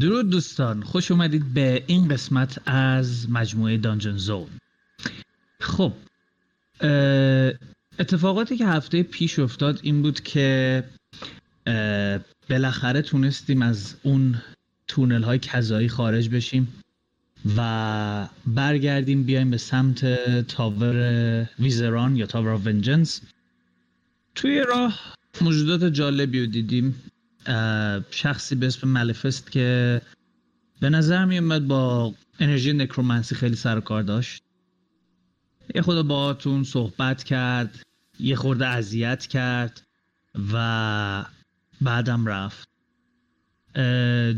درود دوستان خوش اومدید به این قسمت از مجموعه دانجن زون. خب اتفاقاتی که هفته پیش افتاد این بود که بالاخره تونستیم از اون تونل های کذایی خارج بشیم و برگردیم بیایم به سمت تاور ویزران یا تاور آف ونجنس. توی راه موجودات جالبی رو دیدیم. شخصی به اسم ملفست که به نظر می اومد با انرژی نکرومنسی خیلی سر کار داشت. یه خود باهاتون صحبت کرد یه خورده اذیت کرد و بعدم رفت.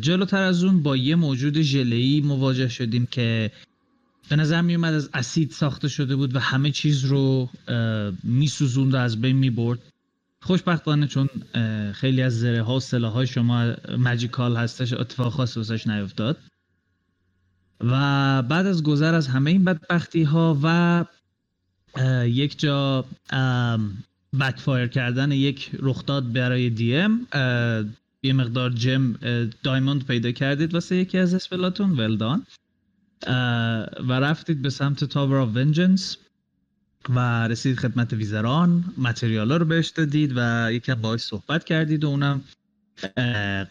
جلوتر از اون با یه موجود ژله‌ای مواجه شدیم که به نظر می اومد از اسید ساخته شده بود و همه چیز رو میسوزوند و از بین می برد خوشبختانه چون خیلی از زره ها و سلاح های شما مجیکال هستش اتفاق خاصی واسش نیفتاد. و بعد از گذر از همه این بدبختی ها و یک جا بکفایر کردن یک رخداد برای دی ام یه مقدار جم دایموند پیدا کردید واسه یکی از اسپلاتون ولدان و رفتید به سمت Tower of Vengeance و رسید خدمت ویزران. material رو بهش دادید و یکم باهاش صحبت کردید و اونم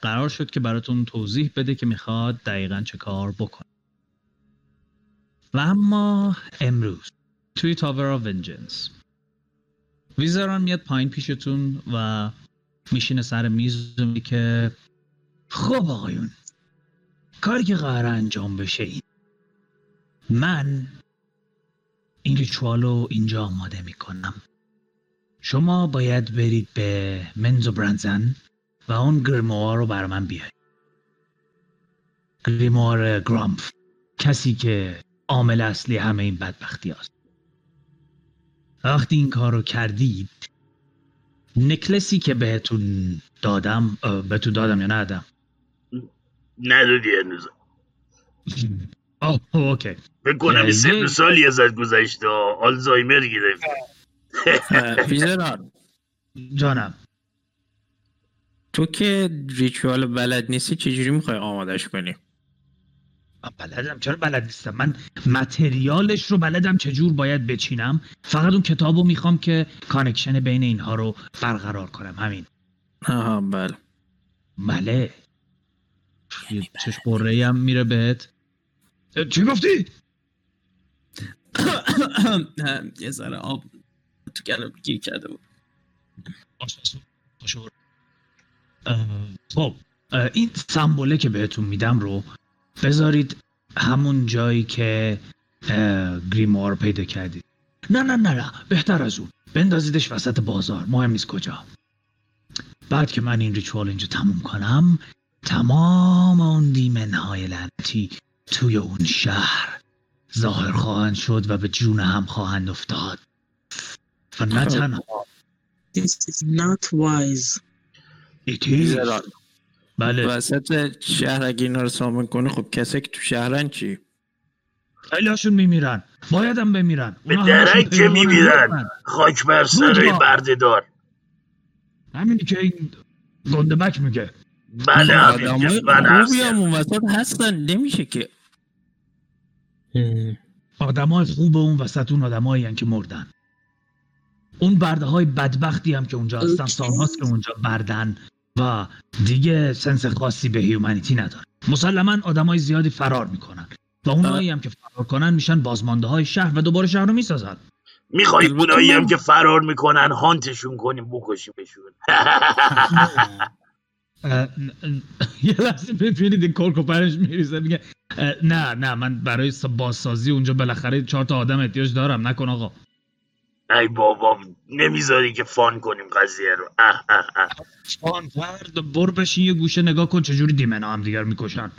قرار شد که براتون توضیح بده که می‌خواد دقیقا چه کار بکنه. و اما امروز توی Tower of Vengeance ویزران میاد پایین پیشتون و میشینه سر میز که خب آقایون کاری که قرار انجام بشه این من این ریچوال رو اینجا آماده می‌کنم. شما باید برید به منزو برنزن و اون گریموار رو بر من بیارید. گریموار گرامف کسی که عامل اصلی همه این بدبختی هست وقتی این کار رو کردید necklace ی که بهتون دادم بهتون دادم یا ندادم؟ ندادی هنوز آه okay. فکر کنم سن و سالی ازت گذشته آلزایمر گرفت. ویزران جانم. تو که ritual بلد نیستی چجوری می‌خوای آمادش کنی؟ بلدم. چرا بلد نیستم؟ من material ش رو بلدم چجور باید بچینم. فقط اون کتاب رو می‌خوام که connection بین اینها رو برقرار کنم. همین. آها بله. بله. چش قره هم میره بهت. چی گفتی؟ یه ذره آب تو گلم گیر کرده بود. خب این سمبوله که بهتون میدم رو بذارید همون جایی که گریموار پیدا کردید نه نه نه نه بهتر از اون. بندازیدش وسط بازار. مهم نیست کجا. بعد که من این ریچوال اینجا تموم کنم تمام اون دیمن های لعنتی توی اون شهر ظاهر خواهند شد و به جون هم خواهند افتاد. و نه تنها. This is not wise. It is. بله. وسط شهر اگه اینا رو سامن کنه خب کسی که تو شهرن چی؟ خیلی هاشون میمیرن. باید هم بمیرن. به درک که میمیرن. خاک بر سر. بردهدار. همینی که این گندبک میگه. بله همین آدمای من خوبی هم هستم اون وسط هستن. نمیشه که آدمای خوب اون وسط اون آدمایی که مردن. اون برده های بدبختی هم که اونجا هستن. سالهاست که اونجا بردن و دیگه سنس خاصی به هیومانیتی نداره مسلما آدمای زیادی فرار می‌کنن و اونایی هم که فرار کنن میشن بازمانده های شهر و دوباره شهر رو می‌سازن. می‌خوای اونایی هم که فرار می‌کنن هانتشون کنیم بکشیمشون. یه لحظه ببینید این کرک و پرش میریزه میگه نه نه من برای بازسازی اونجا بالاخره چهار تا آدم احتیاج دارم نکن آقا. ای بابا نمی‌ذاری که فان کنیم قضیه رو. اه اه اه. فان فرد بر بشین یه گوشه نگاه کن چجوری دیمنا هم دیگر می‌کشن.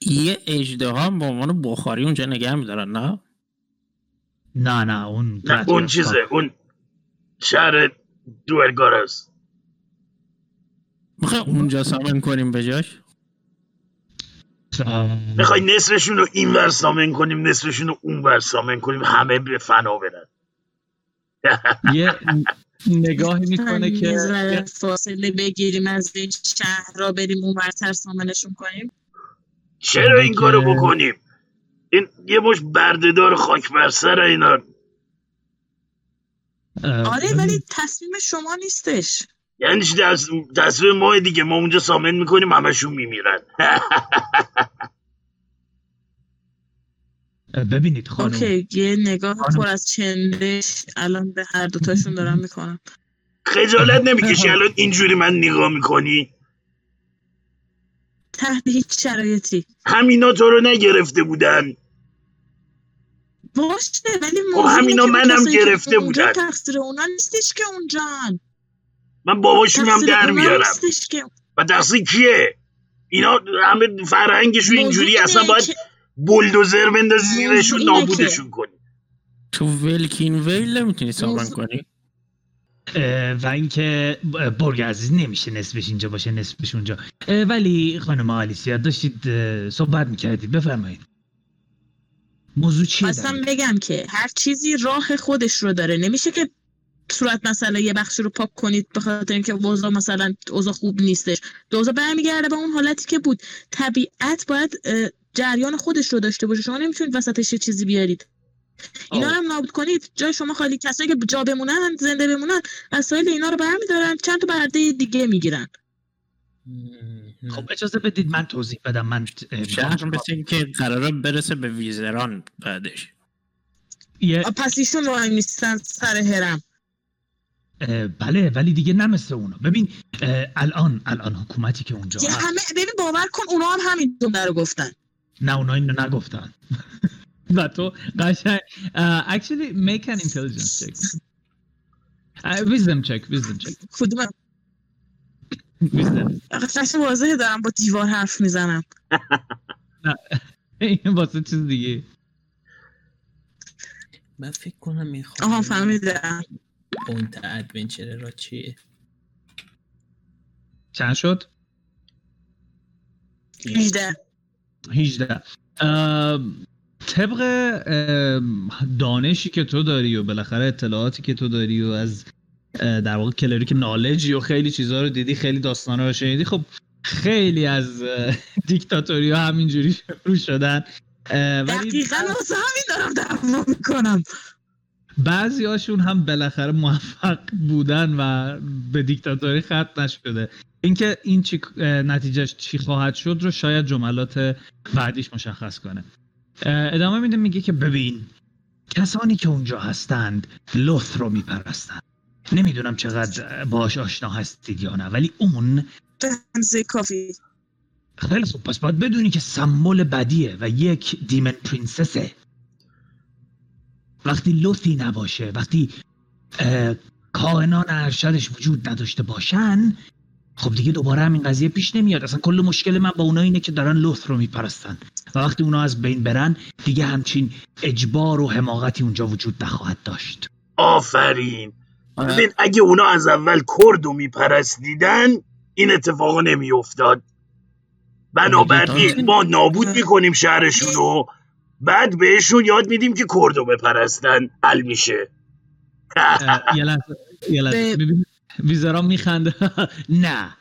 یه اجده هم به عنوان بخاری اونجا نگه میدارن نه؟ نه نه اون نه اون. چیزه اون شهر دوئرگار است می‌خوای اونجا سامن کنیم به جاش؟ می‌خوای نصفشون رو این ور سامن کنیم نصفشون رو اون ور سامن کنیم همه به فنا برن. یه نگاهی می‌کنه که فاصله بگیریم از این شهر را بریم اون برتر سامنشون کنیم؟ چرا این کارو بکنیم؟ این یه مش بردهدار خاک بر سر اینا. آره ولی تصمیم شما نیستش. یعنی چی دست- تصویر ما دیگه ما اونجا سامن می‌کنیم همشون میمیرن. ببینید خانم. اوکی یه نگاه. پر از چندش الان به هر دوتاشون دارم می‌کنم. خجالت نمی‌کشی الان اینجوری من نگاه می‌کنی؟ تحت هیچ شرایطی. همینا تو رو نگرفته بودن. باشه ولی خب موضوع همینا منم گرفته بودن. تقصیر اونا نیستش که اونجان من باباشونم تقصیر در میارم. و تقصیر کیه؟ اینا همه فرهنگشون اینجوری اصلا باید بولدوزر بندازی زیرشون نابودشون کنی. تو ولکین ویل نمی‌تونی سامن کنی؟ و اینکه برگ عزیز نمیشه نصفش اینجا باشه نصفش اونجا. ولی خانم آلیسیا داشتید صحبت می‌کردید. بفرمایید. موضوع چیه در- بگم که هر چیزی راه خودش رو داره. نمیشه که صورت مسئله یه بخشی رو پاک کنید به خاطر اینکه اوضاع مثلا اوضاع خوب نیستش. اوضاع برمیگرده به اون حالتی که بود. طبیعت باید جریان خودش رو داشته باشه. شما نمی‌تونید وسطش یه چیزی بیارید. اینا رو هم نابود کنید. جای شما خالی کسایی که جا بمونن زنده بمونن وسایل اینا رو برمیدارن چند تا برده دیگه می‌گیرن. خب اجازه بدید من توضیح بدم. من شهر مثل این که قراره برسه به ویزران بعدش. یه- آ، پس ایشون وای میستن سر هرم. بله ولی دیگه نه مثل اونا. ببین الان الان حکومتی که اونجا همه ببین باور کن اونا هم همین جمله رو گفتن. نه اونا اینو نگفتن. و تو قشنگ. actually make an intelligence check. اه، wisdom check wisdom check. کدوم wisdom. قشنگ واضحه دارم با دیوار حرف می‌زنم. این واسه چیز دیگه. من فکر کنم این آها فهمیدم. point adventurer ا چیه؟ چند شد؟ 18 18 ام، طبق دانشی که تو داری و بالاخره اطلاعاتی که تو داری و از در واقع کلریک نالجی و خیلی چیزها رو دیدی خیلی داستانا رو شنیدی خب خیلی از دیکتاتوری ها همینجوری شروع شدن. ولی دقیقا واسه همین دارم دعوا می‌کنم. بعضی هاشون هم بالاخره موفق بودن و به دیکتاتوری ختم نشده. اینکه این چی نتیجهش چی خواهد شد رو شاید جملات بعدیش مشخص کنه. ادامه میده میگه که ببین کسانی که اونجا هستند لوث رو میپرستند. نمی‌دونم چقدر باش آشنا هستید یا نه ولی اون به کافی. خیلی خوب. پس باید بدونی که سمبل بدیه و یک دیمن پرینسسه. وقتی لوثی نباشه وقتی اه، کاهنان ارشدش وجود نداشته باشن خب دیگه دوباره همین قضیه پیش نمیاد. اصلا کل مشکل من با اونا اینه که دارن لوث رو میپرستن. و وقتی اونا از بین برن دیگه همچین اجبار و حماقتی اونجا وجود نخواهد داشت. آفرین. ببین اگه اونا از اول کرد و میپرستیدن این اتفاقا نمیافتاد. بنابراین ما نابود می‌کنیم شهرشونو. بعد بهشون یاد میدیم که کردو بپرستن. حل میشه. اه، یه لحظه یه لحظه. به- ببین ویزرا میخنده. نه.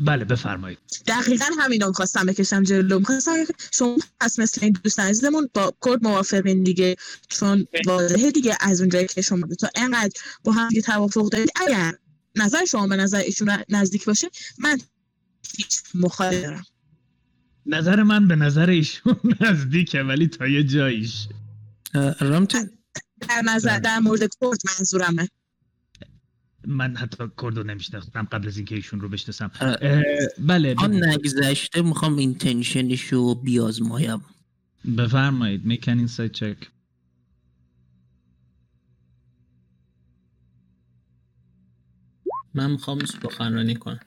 بله بفرمایید. دقیقا همین رو می‌خواستم بکشم جلو. می‌خواستم شما پس مثل این دوست عزیزمون با کرد موافقین دیگه. چون واضحه دیگه از اونجایی که شما تا انقدر با هم دیگه توافق دارید. اگر نظر شما به نظر ایشون نزدیک باشه من هیچ مخالف دارم نظر من به نظر ایشون نزدیکه ولی تا یه جاییش. رامتین در نظر در مورد کرد منظورمه. من حتی کردو نمیشناختم قبل از اینکه ایشون رو بشناسم. بله آن. نگذشته می‌خوام اینتنشنش رو بیازمایم. بفرمایید میکن این سایت چک من می‌خوام سخنرانی کنم.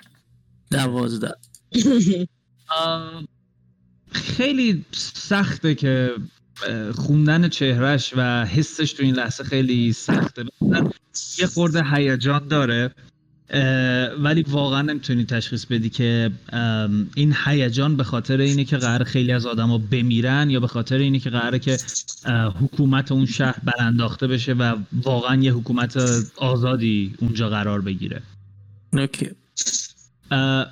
دوازده. خیلی سخته که خوندن چهرش و حسش تو این لحظه خیلی سخته. یه خورده هیجان داره ولی واقعا نمی‌تونی تشخیص بدی که این هیجان به خاطر اینه که قرار خیلی از آدما بمیرن یا به خاطر اینه که قراره که حکومت اون شهر برانداخته بشه و واقعا یه حکومت آزادی اونجا قرار بگیره. okay.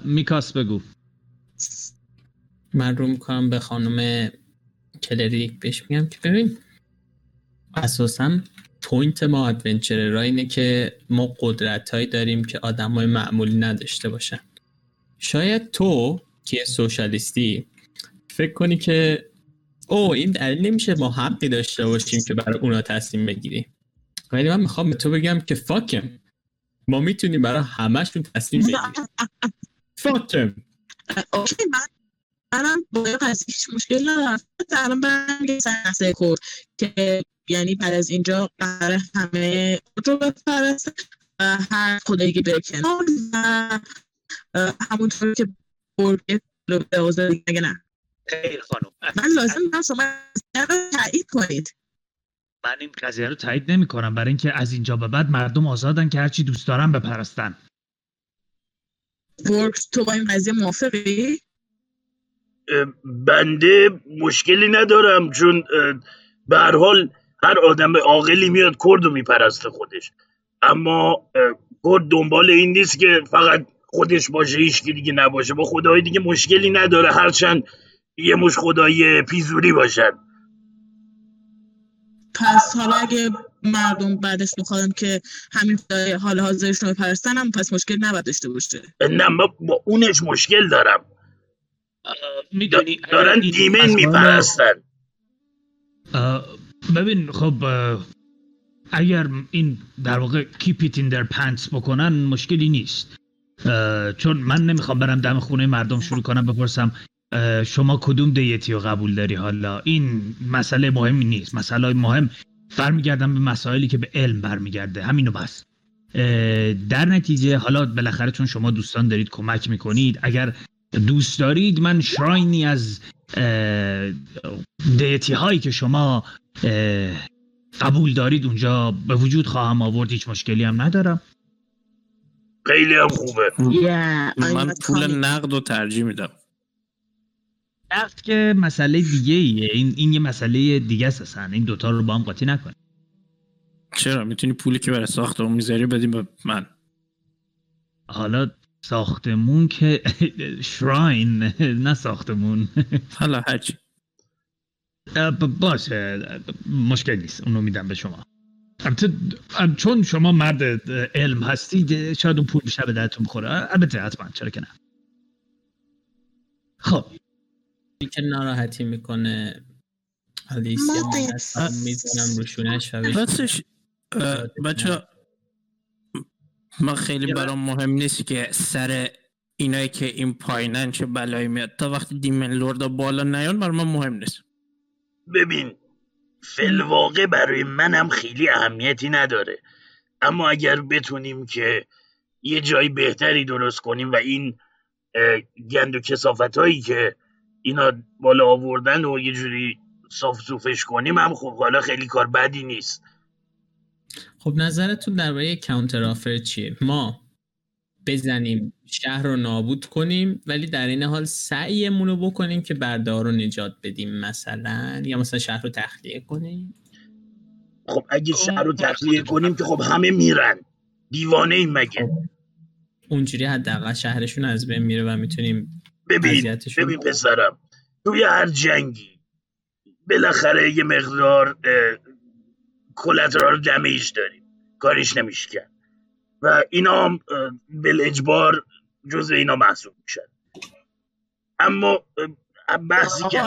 میکاس بگو. من رو می‌کنم به خانم cleric بهش میگم که ببین اساسا point ما adventurer اینه که ما قدرت هایی داریم که آدم های معمولی نداشته باشن. شاید تو که سوشالیستی فکر کنی که او این دلیل نمیشه ما حقی داشته باشیم که برای اونا تصمیم بگیریم. ولی من می‌خوام به تو بگم که فاکم ما می‌تونیم برای همشون تصمیم بگیریم. فاکم اوکی من منم با این قضیه هیچ مشکل ندارم. الان برمیگه سنسه کور که یعنی بعد از اینجا قرار همه رو بپرستن و هر خدایی که بره کنار و همونطور که برگه رو به دیگه نگه نه؟ خیر خانم. من لازم دارم شما رو تایید کنید. من این قضیه رو تایید نمی کنم برای اینکه از اینجا به بعد مردم آزادن که هرچی دوست دارن بپرستن. برگ تو با این قضیه موافقی؟ بنده مشکلی ندارم چون به هر حال هر آدم عاقلی میاد کرد و میپرسته خودش. اما کرد دنبال این نیست که فقط خودش باشه هیچکی دیگه نباشه. با خدای دیگه مشکلی نداره. هرچند یه مش خدای پیزوری باشن. پس حالا اگه مردم بعدش میخوادن که همین حال حاضرشون رو بپرستن هم پس مشکل نباید داشته باشه. نه من با اونش مشکل دارم. می‌دونی دارن دیمن میپرستن ببین خب اگر این در واقع it in their pants بکنن مشکلی نیست. چون من نمی‌خوام برم دم خونه مردم شروع کنم بپرسم شما کدوم دیتی رو قبول داری؟ حالا این مسئله مهمی نیست. مسئله مهم برمیگردم به مسائلی که به علم برمیگرده. همینو بس. در نتیجه حالا بالاخره چون شما دوستان دارید کمک می‌کنید اگر دوست دارید؟ من شراینی از دیتی هایی که شما قبول دارید اونجا به وجود خواهم آورد هیچ مشکلی هم ندارم. خیلی هم خوبه. من پول نقد رو ترجیح میدم. نقد که مسئله دیگه ایه. این, این یه مسئله دیگه است اصلا. این دوتا رو با هم قاطی نکن چرا؟ می‌تونی پولی که برای ساختمون می‌ذاری بدیم به من. حالا ساختمون که شراین نه ساختمون. حالا هرچی. باشه مشکل نیست اونو میدم به شما. البته چون شما مرد علم هستید شاید اون پول بیشتر به درتون بخوره. البته حتما چرا که نه. خب. که ناراحتی می‌کنه. آلیسیا می‌زنم روشونش بچه من خیلی برام مهم نیست که سر اینایی که این پایینن چه بلایی میاد. تا وقتی دیمن لوردا بالا نیان بر من مهم نیست. ببین فلواقع برای منم خیلی اهمیتی نداره. اما اگر بتونیم که یه جای بهتری درست کنیم و این گند و کسافت هایی که اینا بالا آوردن و یه جوری صاف صوفش کنیم هم خب حالا خیلی کار بدی نیست. خب نظرتون درباره کانتر آفر چیه؟ ما بزنیم شهر رو نابود کنیم ولی در این حال سعیمون رو بکنیم که بردار رو نجات بدیم مثلا یا مثلا شهر رو تخلیه کنیم؟ خب اگه شهر رو تخلیه کنیم که خب همه میرن. دیوانه این مگه؟ اونجوری حداقل شهرشون از بین میره و می‌تونیم ببین ببین پسرم توی هر جنگی بالاخره یه مقدار کلترال دمیج داریم. کاریش نمیشه کرد. و اینا هم اه، بالاجبار جز اینا محسوب میشن اما بحثی که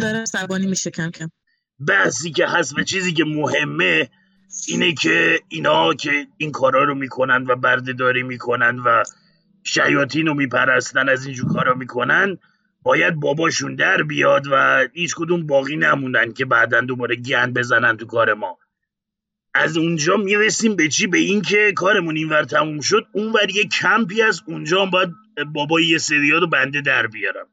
داره سبانی میشه کم کم. بحثی که هست و چیزی که مهمه اینه که اینا که این کارا رو می‌کنن و بردهداری می‌کنن و شیاطین رو میپرستن از اینجور کارا می‌کنن باید باباشون در بیاد و هیچ کدوم باقی نمونن که بعدا دوباره گند بزنن تو کار ما. از اونجا می‌رسیم به چی به این که کارمون اینور تموم شد اونور یه کمپی از اونجا هم باید بابای یه سریا رو بنده در بیارم.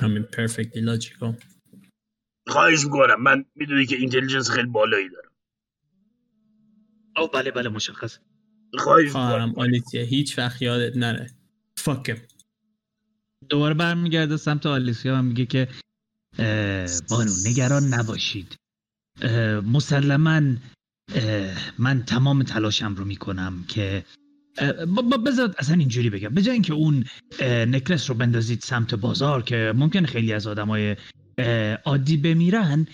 همین پرفکتلی لاجیکال خواهش می‌کنم. من می‌دونی که اینتلیجنس خیلی بالایی دارم. او بله بله مشخص. خواهش می‌کنم. آلیسیا هیچ وقت یادت نره. فاکم دوباره برمیگرده سمت آلیسیا و میگه که بانو نگران نباشید. مسلما من تمام تلاشم رو می‌کنم که اه، ب- ب- بذار اصلا اینجوری بگم. به اینکه اون نکلس رو بندازید سمت بازار که ممکن خیلی از آدمای عادی بمیرن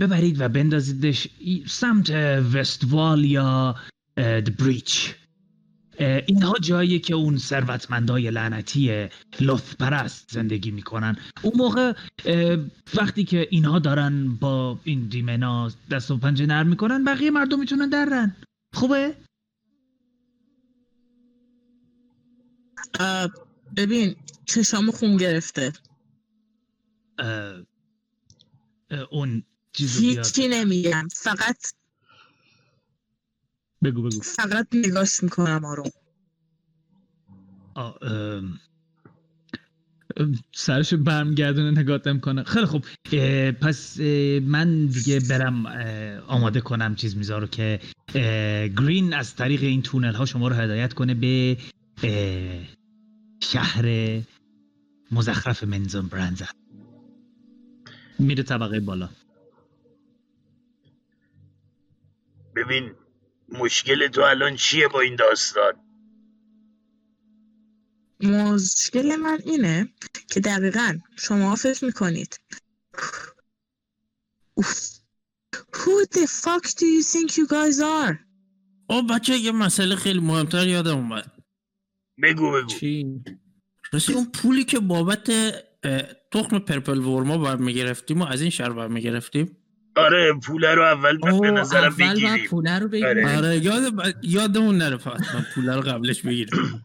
ببرید و بندازیدش سمت وستوال یا بریچ اینها جایی که اون ثروتمندای لعنتی لطف پرست زندگی می‌کنن. اون موقع وقتی که اینها دارن با این دیمنا دست و پنجه نرم می‌کنن بقیه مردم می‌تونن درن. خوبه؟ ببین چشامو خون گرفته. اه، اه، اون چیزو هیچی نمیگم. فقط بگو بگو. فقط نگاش می‌کنم آروم. آه، ام، ام، سرش برمیگردونه نگات می‌کنه خیلی خوب. اه، پس اه، من دیگه برم آماده کنم چیز میزا رو که گرین از طریق این تونل ها شما رو هدایت کنه به شهر مزخرف منزون برنزن میره طبقه بالا. ببین مشکل تو الان چیه با این داستان؟ مشکل من اینه که دقیقا شما فکر می‌کنید. اوف. Who the fuck do you think you guys are? او بچه یه مسئله خیلی مهمتر یادم اومد. بگو بگو. چی؟ راستی اون پولی که بابت تخم پرپل ورما برمیگرفتیم و از این شهر برمیگرفتیم؟ آره پوله رو اول باید به نظرم اول بگیریم. پوله رو بگیریم. آره. آره یاد یادمون نره فقط من پول رو قبلش بگیریم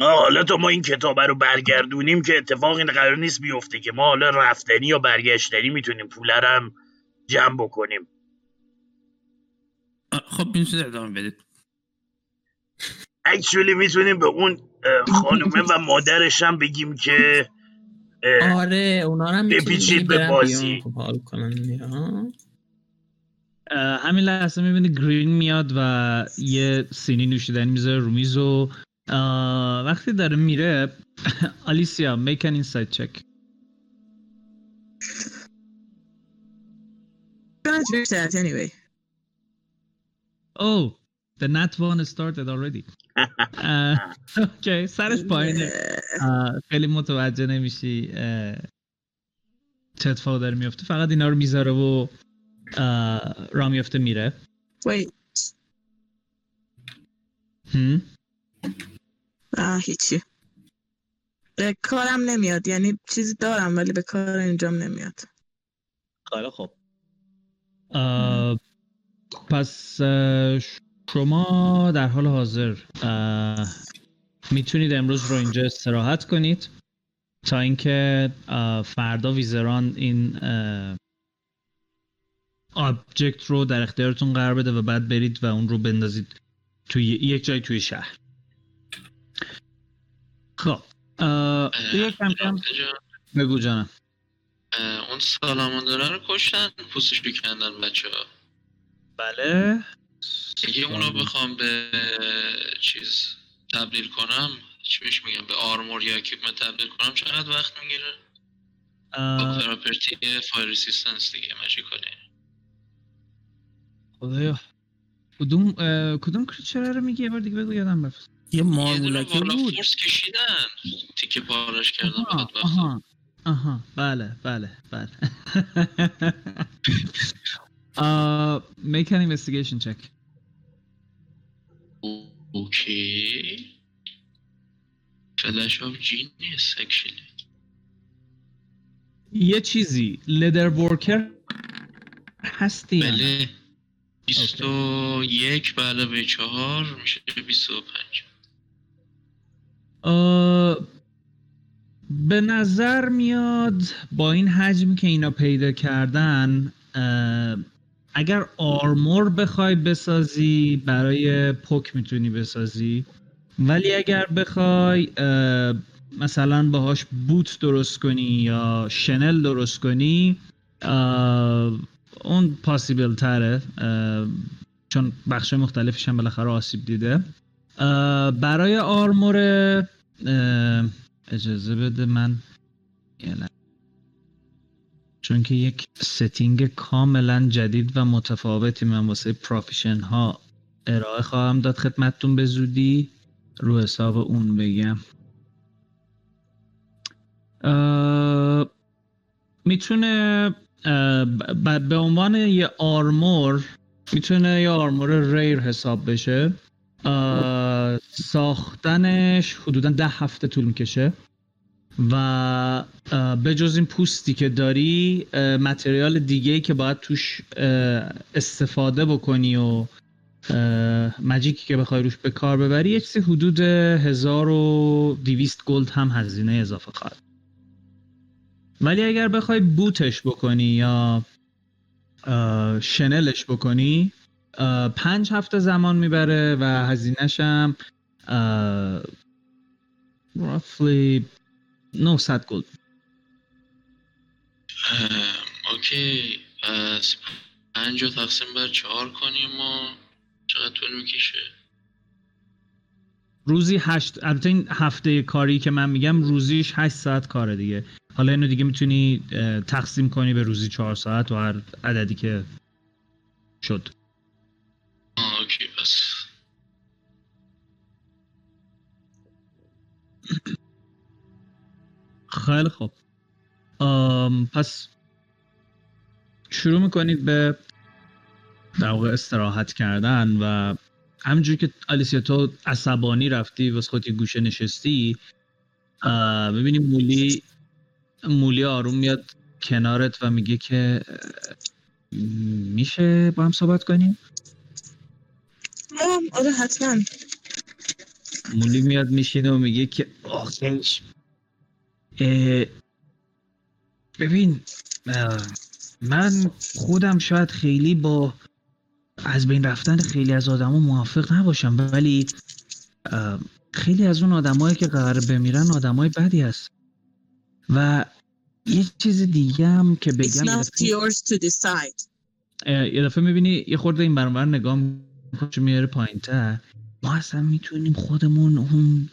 آه حالا تا ما این کتاب رو برگردونیم که اتفاق این قرار نیست بیفته که ما حالا رفتنی یا برگشتنی می‌تونیم پوله رو هم جمع بکنیم. خب می‌تونید ادامه بدید. اکچولی می‌تونیم به اون خانومه و مادرش هم بگیم که آره اونا هم بپیچید به بازی. خب، همین لحظه می‌بینی گرین میاد و یه سینی نوشیدنی می‌ذاره رو میز و وقتی داره میره آلیسیا make an insight check gonna drink that anyway. oh the nat one started already. اوکی سرش پایینه. خیلی متوجه نمیشی چه اتفاق داره میفته. فقط اینا رو می‌ذاره و را میفته میره. Wait, هم؟ آه هیچی. به کارم نمیاد یعنی چیزی دارم ولی به کار انجام نمیاد. خیلی خوب. اه، پس شما در حال حاضر. می‌تونید امروز رو اینجا استراحت کنید تا اینکه فردا ویزران این آبجکت رو در اختیارتون قرار بده و بعد برید و اون رو بندازید توی یک جای توی شهر. خب دیگه کم کم بگو جانم. اون salamander ه رو کشتن؟ پوستش کندن بچه ها بله. اگه اونو بخوام به چیز تبدیل کنم. چی بهش میگم؟ به armor یا equipment تبدیل کنم. چقدر وقت می‌گیره؟ اه، property fire resistance دیگه. magically خدایا. کدوم کدوم creature رو میگی؟ یه بار دیگه بگو یادم رفت. یه مارمولکی بود. فورس کشیدن. تیکه پارش کردن آها آها. آها. بله بله بله. make an investigation check. okay flash of genius actually یه چیزی leatherworker هستی؟ بله. بیست و یک به علاوه چهار میشه بیست و پنج. آه، به نظر میاد با این حجمی که اینا پیدا کردن اگر آرمور بخوای بسازی برای پوک می‌تونی بسازی ولی اگر بخوای مثلا باهاش بوت درست کنی یا شنل درست کنی اون پاسیبل تره چون بخش مختلفش هم بالاخره آسیب دیده برای armor اجازه بده من یه. چون که یک setting کاملا جدید و متفاوتی من واسه profession ها ارائه خواهم داد. خدمتتون به زودی رو حساب اون بگم. می‌تونه به عنوان یه armor می‌تونه یه armor rare حساب بشه. ساختنش حدودا ده هفته طول می‌کشه. و به جز این پوستی که داری material دیگه ای که باید توش استفاده بکنی و magic ی که بخوای روش به کار ببری یک چیزی حدود 1200 gold هم هزینه اضافه خواهد. ولی اگر بخوای boot ش بکنی یا شنلش بکنی پنج هفته زمان می‌بره و هزینهش هم roughly 900 gold okay. پس پنج رو تقسیم بر چهار کنیم و چقدر طول می‌کشه؟ روزی هشت البته این هفته کاری که من میگم روزیش هشت ساعت کاره دیگه. حالا اینو دیگه می‌تونی تقسیم کنی به روزی چهار ساعت و هر عددی که شد. آه اوکی پس. خیلی خوب. آم، پس شروع می‌کنید به در واقع استراحت کردن و همینجور که آلیسیا تو عصبانی رفتی خودت یه گوشه نشستی ببینی مولی مولی آروم میاد کنارت و میگه که میشه با هم صحبت کنیم؟ آره حتما. مولی میاد میشینه و میگه که آخش ببین من خودم شاید خیلی با از بین رفتن خیلی از آدما موافق نباشم ولی خیلی از اون آدمایی که قرار بمیرن آدمای بدی هست. و یه چیز دیگه هم که بگم یه دفعه- می‌بینی یه خورده این برانور نگاه می‌کنه میاره پایین تر ما اصلا می‌تونیم خودمون اون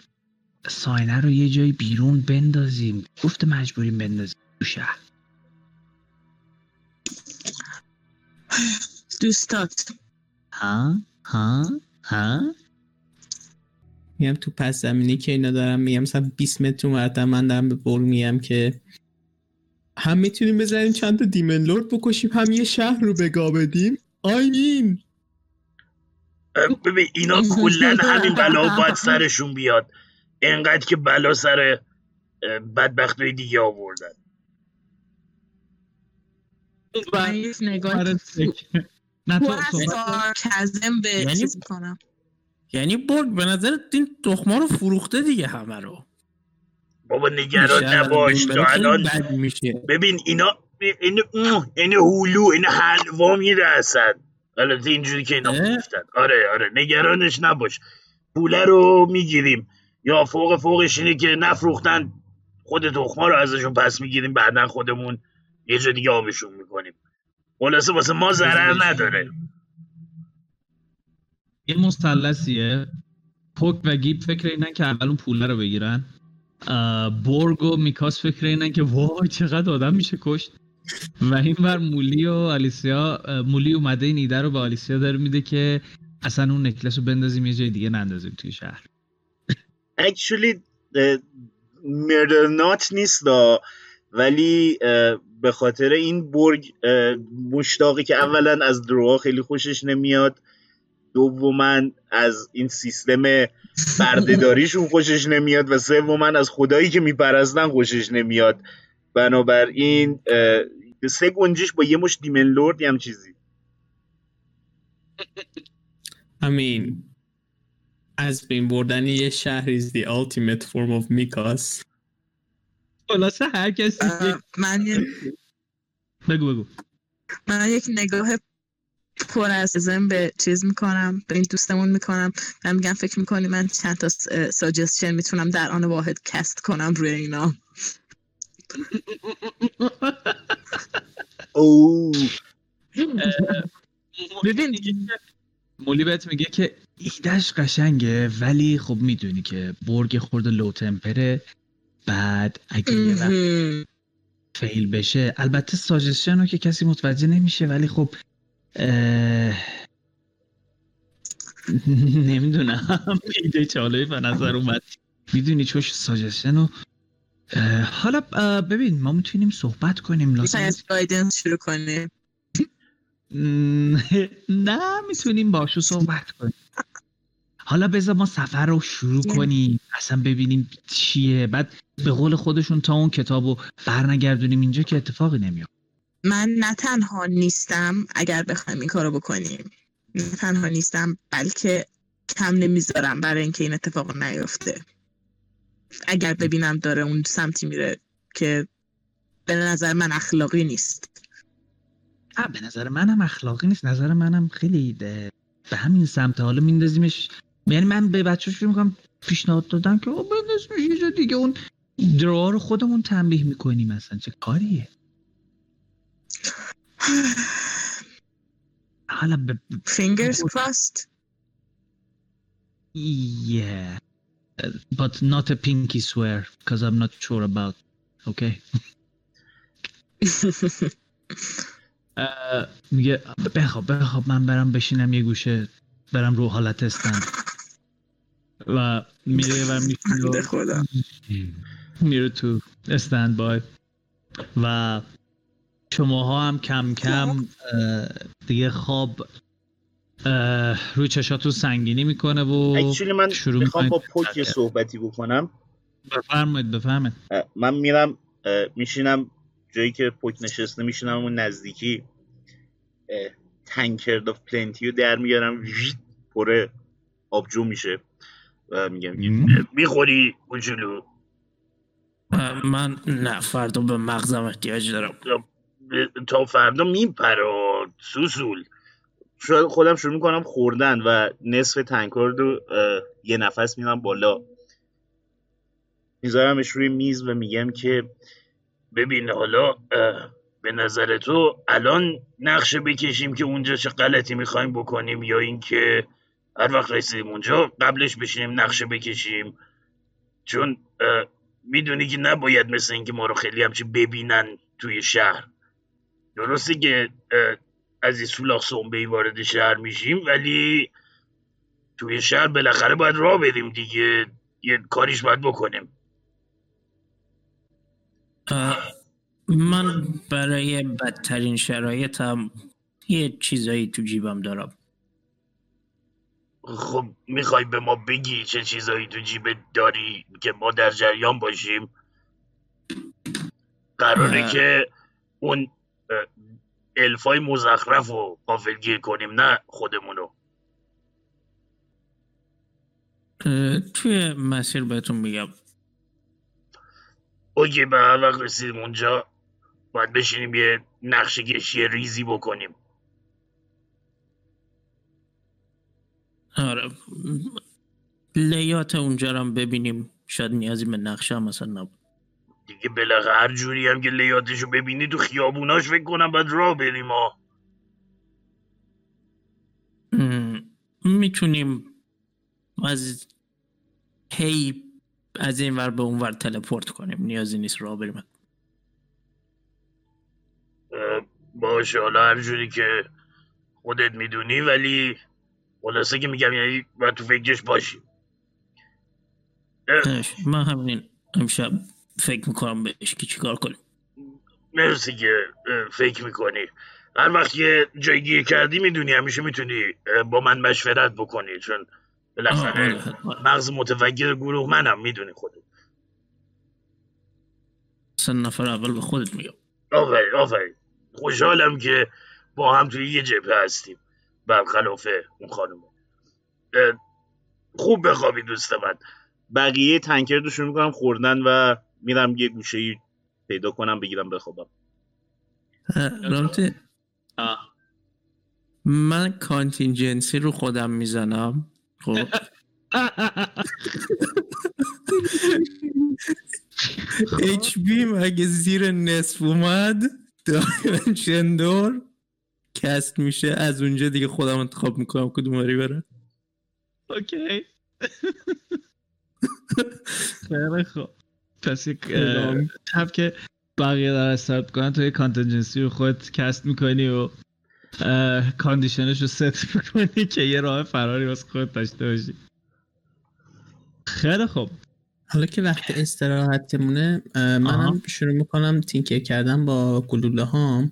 ساینه رو یه جایی بیرون بندازیم. گفته مجبوریم بندازیم تو شهر. دوستات. ها؟ ها؟ ها؟ میگم تو پس زمینی که اینا دارم میگم مثلا 20 متر اونورتر من دارم به بول میگم که هم می‌تونیم بزنیم چند تا دیمن لورد بکشیم هم یه شهر رو بگاه بدیم. آیمین اه، ببین اینا کلا همین بلا باید سرشون بیاد. انقدر که بلا سر اه، بدبختای دیگه آوردن. نگاه آره، نه تو. سارکزم به یعنی- چیز یعنی برگ به نظر این تخما رو فروخته دیگه همه رو. بابا نگران نباش. تا الان ببین اینا این این هولو این حلوا میره اصلا البته اینجوری که اینا؟ گفتن آره آره نگرانش نباش. پوله رو می‌گیریم. یا فوق فوقش اینه که نفروختن. خود تخما رو ازشون پس می‌گیریم بعدا خودمون یه جا دیگه آبشون می‌کنیم. خلاصه واسه ما ضرر نداره. یه مثلثیه. پوک و گیب فکر اینن که اول اون پوله رو بگیرن. بورگ و میکاس فکر اینن که وای چقدر آدم میشه کشت. و این بر مولی و آلیسیا مولی اومده این ایده رو به آلیسیا داره میده که اصلا اون نکلس رو بندازیم یه جای دیگه نندازیم توی شهر. اکچولی مردرنات نیست دا. ولی به خاطر این برگ مشتاقی که اولا از دروها خیلی خوشش نمیاد دوما از این سیستم بردهداریشون خوشش نمیاد و سوما از خدایی که میپرستن خوشش نمیاد. بنابراین سه گنجش با یه مش دیمن لورد هم چیزی. همین از بین بردن یه شهر is the ultimate form of میکاس خلاصه هر کسی من یه- بگو بگو. من یک نگاه پر از زن به چیز می‌کنم به این دوستمون می‌کنم. و میگم فکر می‌کنی من چند تا ساجستشن می‌تونم در آن واحد کست کنم روی اینا؟ ببین مولی بهت میگه که ایدهش قشنگه ولی خب می‌دونی که برگ خورده لو تمپره بعد اگه یه وقت. فیل بشه البته ساجستشن رو که کسی متوجه نمیشه ولی خب اه، نمی‌دونم. ایده چاله به نظر اومد. می‌دونی چوش ساجستن و اه، حالا ببین ما می‌تونیم صحبت کنیم لازم می‌خوای از گایدنس شروع کنیم. نه می‌تونیم باشو صحبت کنیم. حالا بذار ما سفر رو شروع کنیم اصلا ببینیم چیه. بعد به قول خودشون تا اون کتاب رو برنگردونیم اینجا که اتفاقی نمیاد من نه تنها نیستم اگر بخوایم این کارو بکنیم. نه تنها نیستم بلکه کم نمی‌ذارم برای اینکه این اتفاق نیفته. اگر ببینم داره اون سمتی میره که به نظر من اخلاقی نیست. به نظر منم اخلاقی نیست. نظر منم خیلی ده- به همین سمت. حالا میندازیمش. یعنی من به بچه شروع می‌کنم پیشنهاد دادن که او بندازیمش یه جا دیگه. اون دروا رو خودمون تنبیه می‌کنیم مثلا. چه کاریه؟ حالا به fingers crossed. Yeah. But not a pinky swear because I'm not sure about okay? میگه بخواب بخواب من برم بشینم یه گوشه برم رو حالت استند. و میره و میشینه میره تو استند بای. و شماها هم کم کم اه، دیگه خواب روی چشاتون سنگینی می‌کنه و من شروع می‌خوام با پوک یه صحبتی بکنم. بفرمایید بفرمایید. من میرم میشینم جایی که پوک نشسته میشینم اون نزدیکی تنکرد آف پلنتی رو در میارم ویت، پره آبجو میشه و میگم. می‌خوری کوچولو من نه فردا به مغزم احتیاج دارم. تا فردا میپراد سوسول. شاید خودم شروع می‌کنم خوردن و نصف تنکرد رو یه نفس میرم بالا. میذارمش روی میز و میگم که ببین حالا به نظر تو الان نقشه بکشیم که اونجا چه غلطی می‌خوایم بکنیم یا اینکه هر وقت رسیدیم اونجا قبلش بشینیم نقشه بکشیم. چون می‌دونی که نباید مثل اینکه ما رو خیلی همچی ببینن توی شهر. درسته که از این سولاخ سنبه وارد شهر میشیم ولی توی شهر بالاخره باید راه بریم دیگه. یه کاریش باید بکنیم. من برای بدترین شرایطم یه چیزایی تو جیبم دارم. خب می‌خوای به ما بگی چه چیزایی تو جیبت داری که ما در جریان باشیم؟ قراره اه. که اون الفای مزخرف رو قافلگیر کنیم نه خودمونو توی مسیر بهتون میگم. اوکی به هر وقت رسیدیم اونجا باید بشینیم یه نقشه کشی ریزی بکنیم. آره. لیات اونجا رو هم ببینیم. شاید نیازی به نقشه هم اصلا نبود. دیگه بالاخره هر جوری هم که لیاتشو ببینی تو خیابوناش فکر کنم باید راه بریم ها می‌تونیم از هی از این ور به اون ور تلپورت کنیم. نیازی نیست راه بریم. باشه حالا هر جوری که خودت می‌دونی ولی خلاصه که میگم یعنی باید تو فکرش باشی. من همین امشب فکر می‌کنم بهش که چیکار کنیم. مرسی که فکر می‌کنی. هر وقت یه جای گیر کردی می‌دونی همیشه می‌تونی با من مشورت بکنی چون بالاخره حتما. مغز متفکر گروه منم می‌دونی خودت. سه نفر اول به خودت میگم. آفرین آفرین. خوشحالم که با هم توی یه جبهه هستیم. برخلاف اون خانم خوب بخوابی دوست من. بقیه تنکر رو شروع می‌کنم خوردن و میرم یه گوشه پیدا کنم بگیرم بخوابم. رامتی آه. من کانتینجنسی رو خودم می‌زنم. خب. HP م اگه زیر نصف اومد؟ dimension door cast میشه. از اونجا دیگه خودم انتخاب می‌کنم کدوم وری بره. okay. خیلی خوب. پس یک. تب که بقیه در استارت کنن تو یه contingency رو خودت cast می‌کنی و condition ش رو ست می‌کنی که یه راه فراری واسه خود داشته باشی. خیلی خوب. حالا که وقت استراحتمونه منم. شروع می‌کنم تینکر کردن با گلوله هام.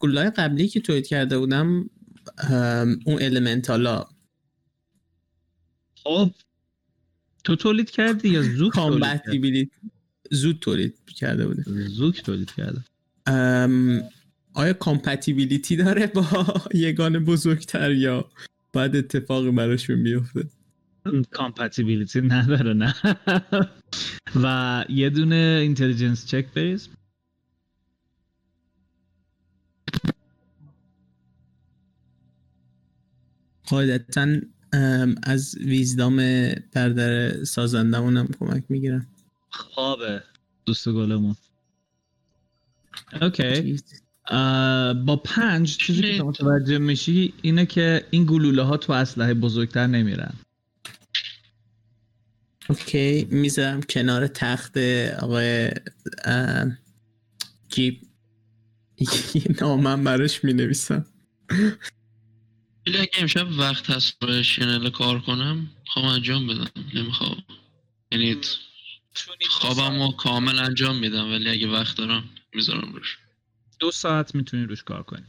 گلوله های قبلی که تولید کرده بودم اون المنتالا خب. تو تولید کردی یا زوک تولید زود تولید کرده بوده زوک تولید کرده. آیا کامپتیبیلیتی داره با یگان بزرگتر یا باید اتفاقی براشون بیفته compatibility نداره نه. و یه دونه intelligence check بریز قاعدتا از wisdom برادر سازندمونم کمک می‌گیرم خوابه دوست گلمون. okay اه، با پنج چیزی که تو متوجه میشی اینه که این گلوله ها تو اسلحه بزرگتر نمیرن. اوکی می‌ذارم کنار تخت آقای جیب. یه نامم براش می‌نویسم. ولی اگه امشب وقت هست برای شنل کار کنم خوام انجام بدم. نمی‌خوام. یعنی خوابم رو کامل انجام میدم ولی اگه وقت دارم می‌ذارم روش دو ساعت می‌تونی روش کار کنی.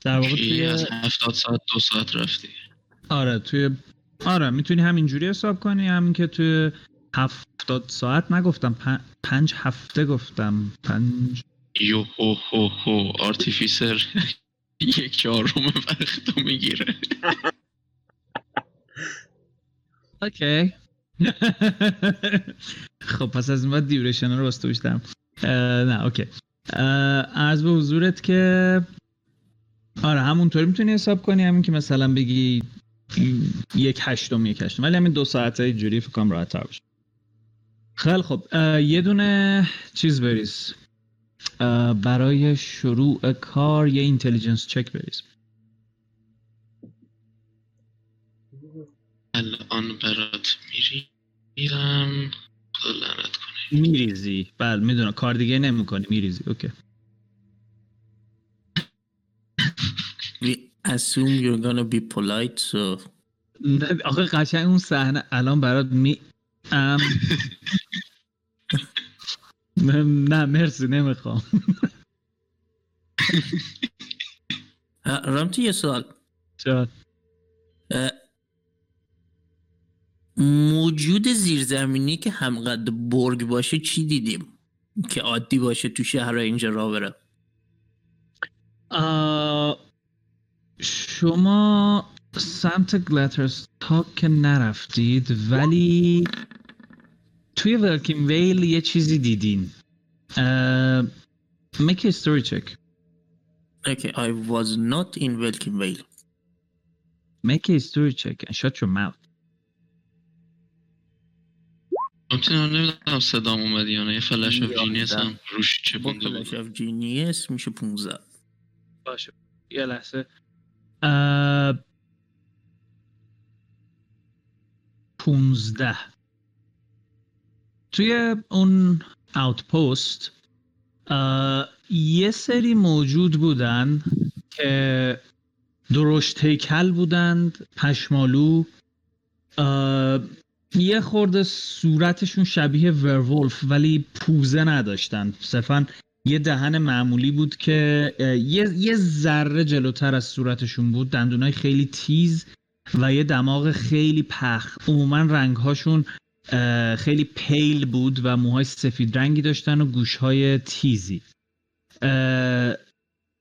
در واقع توی از هفتاد ساعت دو ساعت رفتی؟ آره توی آره می‌تونی همینجوری حساب کنی. همین که توی هفتاد ساعت نگفتم پن... پنج هفته گفتم. پنج یو هو هو هو artificer یک چهارم وقت رو می‌گیره. okay. خب پس از این بعد duration رو اه، نه okay. از به حضورت که آره همونطوری می‌تونی حساب کنی همین که مثلا بگی یک هشتم یک هشتم. ولی همین دو ساعته جوری فکر راحت تر باشه. خیلی خب یه دونه چیز بریز. برای شروع کار یه intelligence check بریز. الان برات میریزم. خدا لعنت کنه میریزی. بله می‌دونم. کار دیگه نمی‌کنی. میریزی. اوکی. We assume you're gonna be polite so آخه قشنگ اون صحنه الان برات می ام. نه مرسی نمی‌خوام. رامتی یه سوال. جان. موجود زیرزمینی که همقدر برگ باشه چی دیدیم؟ که عادی باشه تو شهر اینجا را بره. شما سمت گلترز تاک که نرفتید ولی توی ولکین ویل یه چیزی دیدین. میک ستوری چک Okay, I was not in Welkin Vale. Make a story check. And shut your mouth. همچنان نمی‌دونم صدام اومد یا نه. یه فلش آف. جینیس هم روش چه کلاش بود اف جینیس میشه 15 باشه. یه لحظه. پونزده. توی اون اوتپوست یه سری موجود بودن که درشت هیکل بودند پشمالو. یه خورده صورتشون شبیه ورولف ولی پوزه نداشتن. صرفا یه دهن معمولی بود که یه, یه ذره جلوتر از صورتشون بود. دندونای خیلی تیز و یه دماغ خیلی پخ. عموما رنگهاشون خیلی پیل بود و موهای سفید رنگی داشتن و گوشهای تیزی.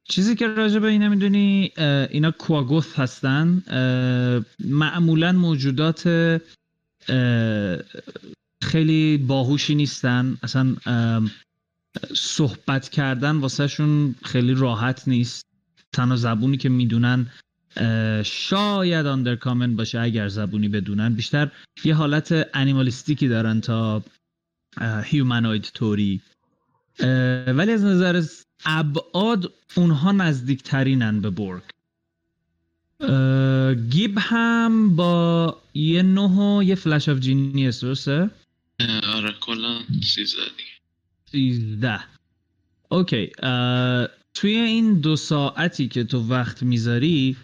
چیزی که راجع به اینا می‌دونی اینا کواگوث هستن. معمولا موجودات خیلی باهوشی نیستن. اصلا صحبت کردن واسهشون خیلی راحت نیست. تنها زبونی که می‌دونن شاید آندرکامن باشه اگر زبونی بدونن. بیشتر یه حالت انیمالیستیکی دارن تا هیومانوید توری ولی از نظر ابعاد اونها نزدیکترینن به برگ اه، گیب هم با یه نه و یه فلش آف جینیس درسته؟ آره کلا سیزده دیگه. سیزده. okay توی این دو ساعتی که تو وقت می‌ذاری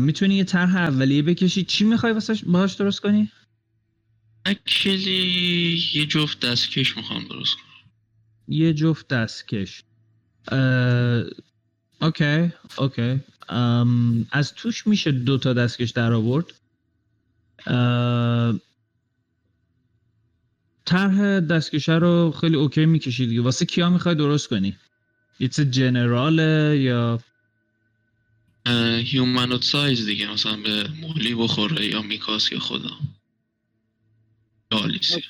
می‌تونی یه طرح اولیه بکشی. چی می‌خوای واسه باهاش درست کنی؟ actually یه جفت دستکش می‌خوام درست کنم. یه جفت دستکش. okay okay ام، از توش میشه دو تا دستکش در آورد. اه، طرح دستکشه رو خیلی okay می‌کشی دیگه. واسه کیا می‌خوای درست کنی؟ it's general ه یا humanoid size دیگه مثلا به مولی بخوره یا میکاس یا خدا. یا آلیسی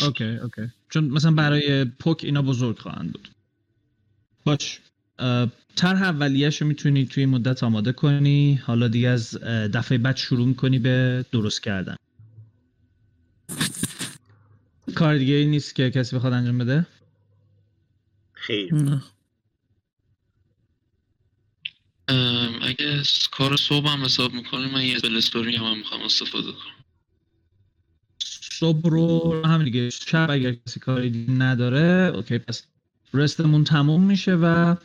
okay okay چون مثلا برای پوک اینا بزرگ خواهند بود. باش. طرح اولیه‌ش رو می‌تونی توی این مدت آماده کنی. حالا دیگه از دفعه بعد شروع کنی به درست کردن. کار دیگه ای نیست که کسی بخواد انجام بده؟ خیر. ام، اگه کار صبح هم حساب می‌کنیم من یه بلستوری هم, هم می‌خوام استفاده کنم. صبح رو هم دیگه. شب اگر کسی کاری دیگه نداره اوکی پس رستمون تموم میشه و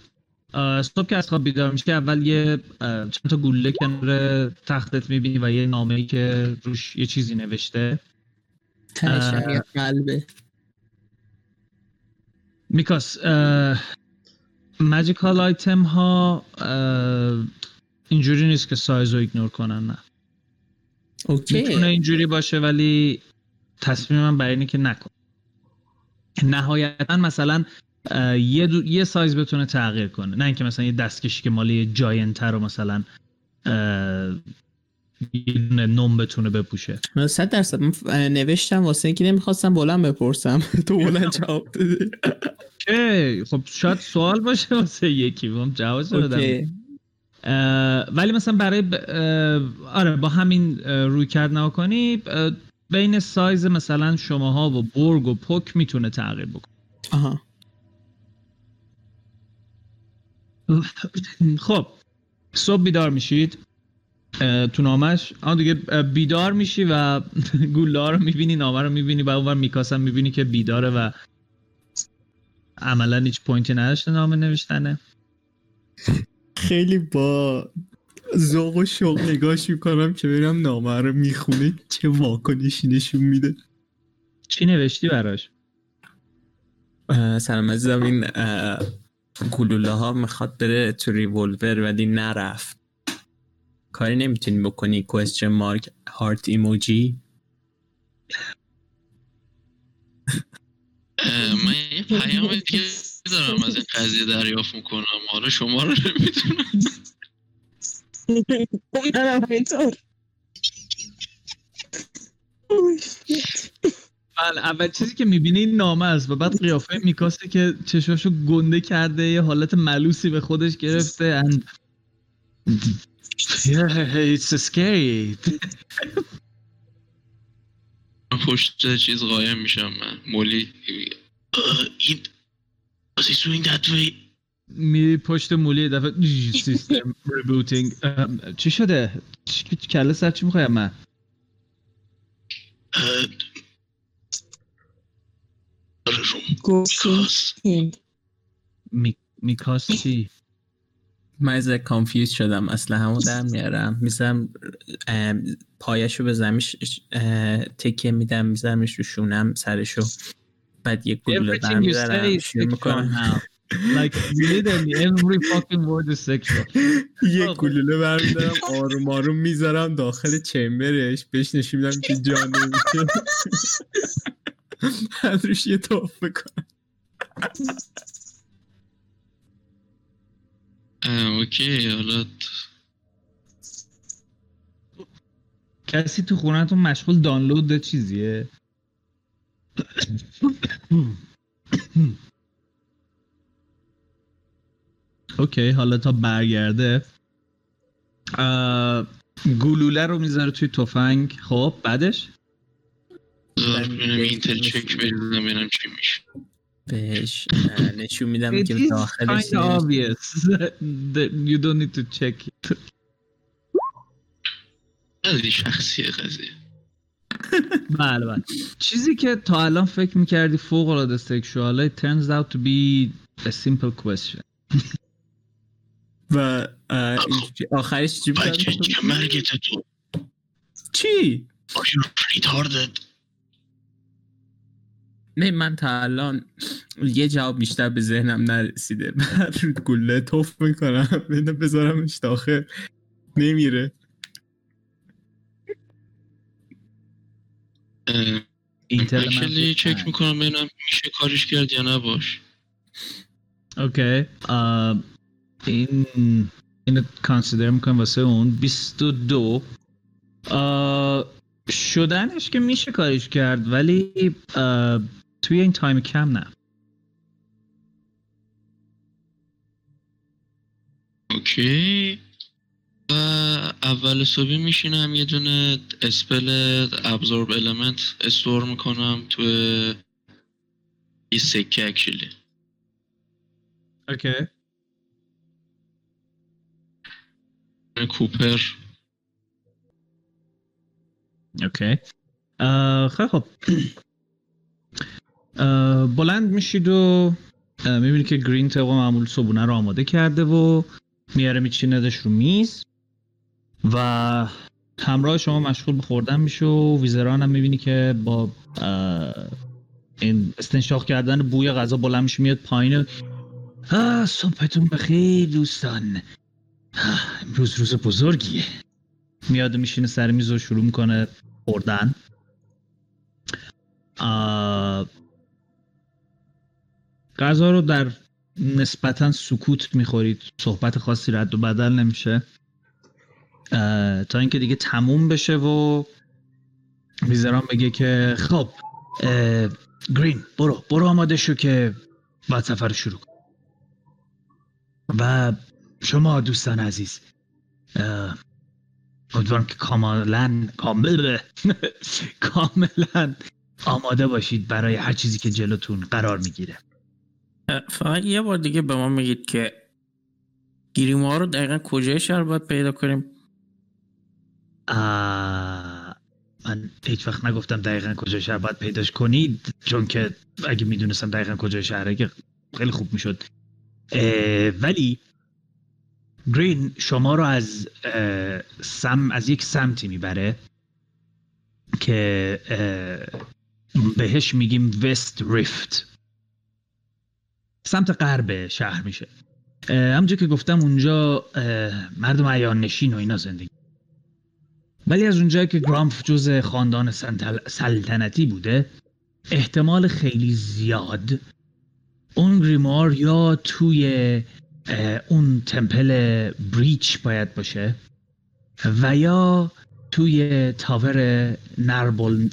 صبح که از خواب بیدار میشه اول یه چند تا گوله کنار تختت می‌بینی و یه نامه ای که روش یه چیزی نوشته. تهشم یه قلبه. میکاس magical item ها اینجوری نیست که سایز رو ignore کنن نه. می‌تونه okay اینجوری باشه ولی تصمیم من برای اینه که نکن. نهایتا مثلا یه, دو- یه سایز بتونه تغییر کنه. نه اینکه مثلا یه دستکشی که مال یه giant رو مثلا یه نم بتونه بپوشه. من صد درصد نوشتم واسه اینکه نمی‌خواستم بلند بپرسم. تو بلند جواب دادی. خب شاید سوال باشه واسه یکی. بدم اوکی. اه، ولی مثلا برای ب... آره با همین روی کرد نها کنی اه، بین سایز مثلا شماها و برگ و پک می‌تونه تغییر بکنه. آها. خب صبح بیدار میشید تو نامش. آن دیگه بیدار میشی و گوله ها رو می‌بینی نامه رو می‌بینی و اونور میکاس هم می‌بینی که بیداره و عملا هیچ پوینتی نداشته نامه نوشتنه. خیلی با ذوق و شوق نگاش می‌کنم که ببینم نامه رو می‌خونه چه واکنشی نشون میده. چی نوشتی براش؟ سلام عزیزم این گلوله ها می‌خواد بره تو ریولور ولی نرفت. کاری نمی‌تونی بکنی؟ کوشن مارک هارت ایموجی من یه پیام دیگه دارم از این قضیه دریافت می‌کنم. حالا شما رو نمی‌تونم منم بله اول چیزی که می‌بینی این نامه است و بعد قیافه میکاسه که چشاشو گنده کرده یه حالت ملوسی به خودش گرفته and yeah, it's scary پشت چیز قایم میشم من مولی اه، این he doing that way میری پشت مولی دفعه سیستم ریبوتینگ چی شده؟ کله سر چی می‌خوای من؟ میکاس می... چی؟ من از کانفیوز شدم. اصلا همو در میارم. میزم پایشو به زمیش اه، تکیه میدم. میزمش رو شونم سرشو. بعد یه گلوله you برمیدارم. is شروع می‌کنم. Like literally every fucking word is sexual. یه. گلوله برمیدارم. آروم آروم می‌ذارم داخل چمبرش. بهش نشون میدم که جا نمیشه. بعد روش یه توف بکنم. اوکی حالا کسی تو خونتون مشغول دانلود چیزیه؟ اوکی حالا تا برگرده. گلوله رو می‌ذاره توی تفنگ. خب بعدش؟ ببینم اینتل چک بریزم ببینم چی میشه. بهش نشون میدم که داخلش kind obvious that you don't need to check it. شخصیه قضیه. بله بله. چیزی که تا الان فکر می‌کردی فوق العاده سکشواله it turns out to be a simple question. و آخرش چی بود؟ بچه چه مرگت تو؟ چی؟ Are you retarded? نه من تا الان یه جواب بیشتر به ذهنم نرسیده. من رو گله توف می‌کنم بینه بذارمش داخل نمیره. اه، اینتل actually چک می‌کنم ببینم میشه کارش کرد یا نباش. اوکی. این اینو consider می‌کنم واسه اون. 22 آه، شدنش که میشه کارش کرد ولی توی این time کم نه. اوکی. و اول صبحی میشینم یه دونه spell absorb element store می‌کنم تو یه سکه actually اوکی. copper. اوکی. خیلی خب بلند میشید و می‌بینید که گرین طبق معمول صبونه رو آماده کرده و میاره میچیندش رو میز و همراه شما مشغول به خوردن میشه و ویزران هم می‌بینی که با این استنشاق کردن بوی غذا بلند میشه میاد پایین صبحتون بخیر دوستان. امروز روز بزرگیه. میاد میشینه سر میز و شروع می‌کنه خوردن. غذا رو در نسبتا سکوت می‌خورید. صحبت خاصی رد و بدل نمیشه. تا اینکه دیگه تموم بشه و ویزران بگه که خب گرین برو برو آماده شو که باید سفر رو شروع کن و شما دوستان عزیز امیدوارم که کاملا کامل کاملا آماده باشید برای هر چیزی که جلوتون قرار می‌گیره. فقط یه بار دیگه به ما میگید که گیریما رو دقیقا کجای شهر باید پیدا کنیم؟ من هیچ وقت نگفتم دقیقا کجا شهر باید پیداش کنید چون که اگه می‌دونستم دقیقا کجا شهره که خیلی خوب می‌شد. ولی گرین شما رو از سم از یک سمتی می‌بره که بهش میگیم وست ریفت سمت غرب شهر میشه اه، همونجور که گفتم اونجا مردم عیان نشین و اینا زندگی ولی از اونجایی که گرامف جز خاندان سلطنتی بوده احتمال خیلی زیاد اون گریمار یا توی اون تمپل بریچ باید باشه و یا توی تاور.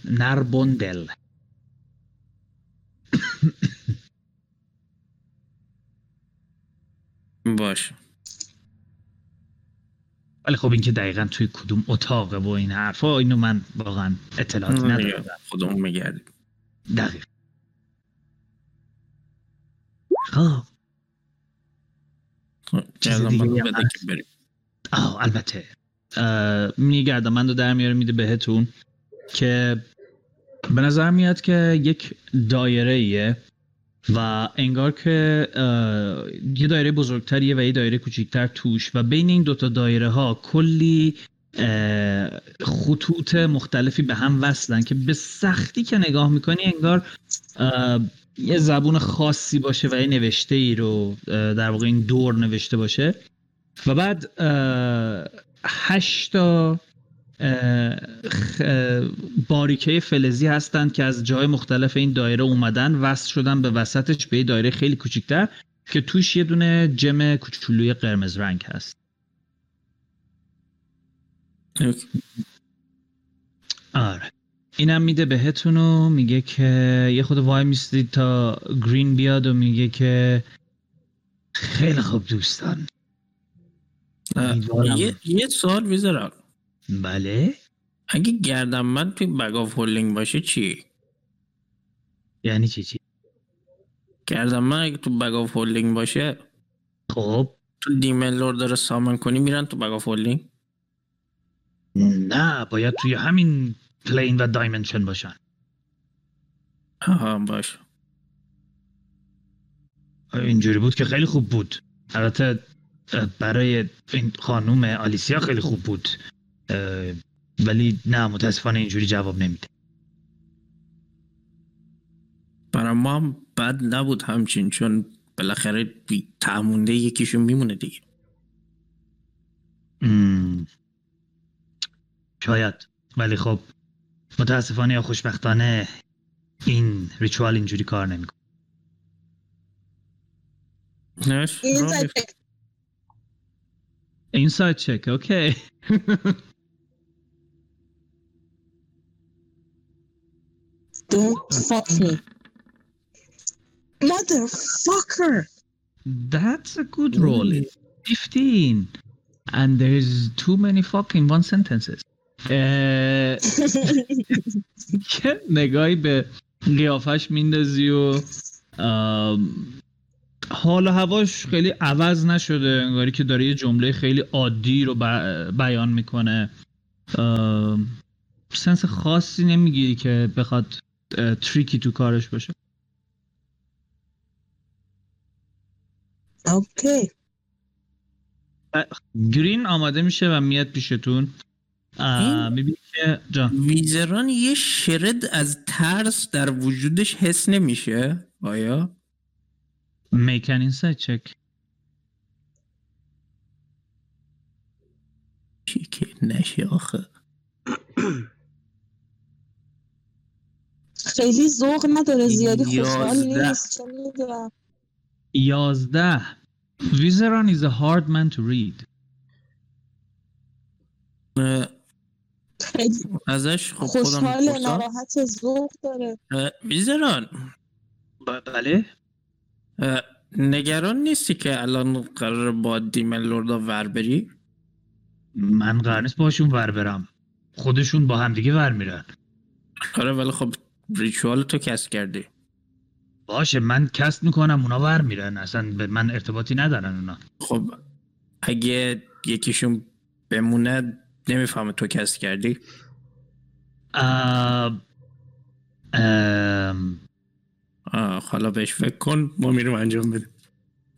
نربوندل باش ولی خب اینکه دقیقا توی کدوم اتاقه و این حرفا اینو من واقعا اطلاعاتی ندارم. خودمون میگردیم. دقیق. خب. چیز الان دیگه بریم. آه البته. میگردم من رو در میاره میده بهتون که به نظر میاد که یک دایره ایه و انگار که یه دایره بزرگتریه و یه دایره کوچیکتر توش و بین این دوتا دایره ها کلی خطوط مختلفی به هم وصلن که به سختی که نگاه می‌کنی انگار یه زبون خاصی باشه و یه نوشته ای رو در واقع این دور نوشته باشه. و بعد هشتا باریکه فلزی هستند که از جای مختلف این دایره اومدن وصل شدن به وسطش به یه دایره خیلی کوچیکتر که توش یه دونه جم کوچولوی قرمز رنگ هست. آره اینم میده بهتون و میگه که یه خود وای میستید تا گرین بیاد و میگه که خیلی خوب دوستان. یه, یه سوال ویزران بله. اگه گردم من توی bag of holding باشه چی؟ یعنی چی چی؟ گردم من اگه تو bag of holding باشه؟ خب. تو demon lord رو summon کنی میرن تو bag of holding نه باید توی همین plane و dimension باشن. آها باش. اینجوری بود که خیلی خوب بود. البته برای این خانوم آلیسیا خیلی خوب بود. ولی نه متاسفانه اینجوری جواب نمیده. برای ما هم بد نبود همچین چون بالاخره تعمونده یکیشون میمونه دیگه. مم. شاید. ولی خب متاسفانه یا خوشبختانه این ریچوال اینجوری کار نمی‌کنه. نش این سایت چک اوکی Don't fuck me. Motherfucker. That's a good roll. It's 15. And there's too many fucking one sentences. یه نگاهی به قیافش میندازی و حال و هواش خیلی عوض نشده انگاری که داره یه جمله خیلی عادی رو ب- بیان می‌کنه سنس خاصی نمی‌گیری که بخواد تریکی تو کارش باشه. اوکی. گرین آماده میشه و میاد پیشتون. می‌بینی که جان. ویزران یه شرد از ترس در وجودش حس نمیشه. آیا؟ make an insight check. چی که نشه آخه. خیلی ذوق نداره زیادی خوشحال. نیست یازده. Vizeron is a hard man to read. ازش خب خودم خوشحال ناراحت ذوق داره. ویزران بله. نگران نیستی که الان قرار با دیمن لوردا ور بری؟ من قرار نیست باشون ور برم. خودشون با همدیگه ور میرن. آره ولی خب ritual تو cast کردی؟ باشه من cast می‌کنم اونا ور میرن اصلا به من ارتباطی ندارن اونا. خب اگه یکیشون بمونه نمی‌فهمه تو cast کردی؟ ام، آه حالا بهش فکر کن ما میریم انجام بدیم.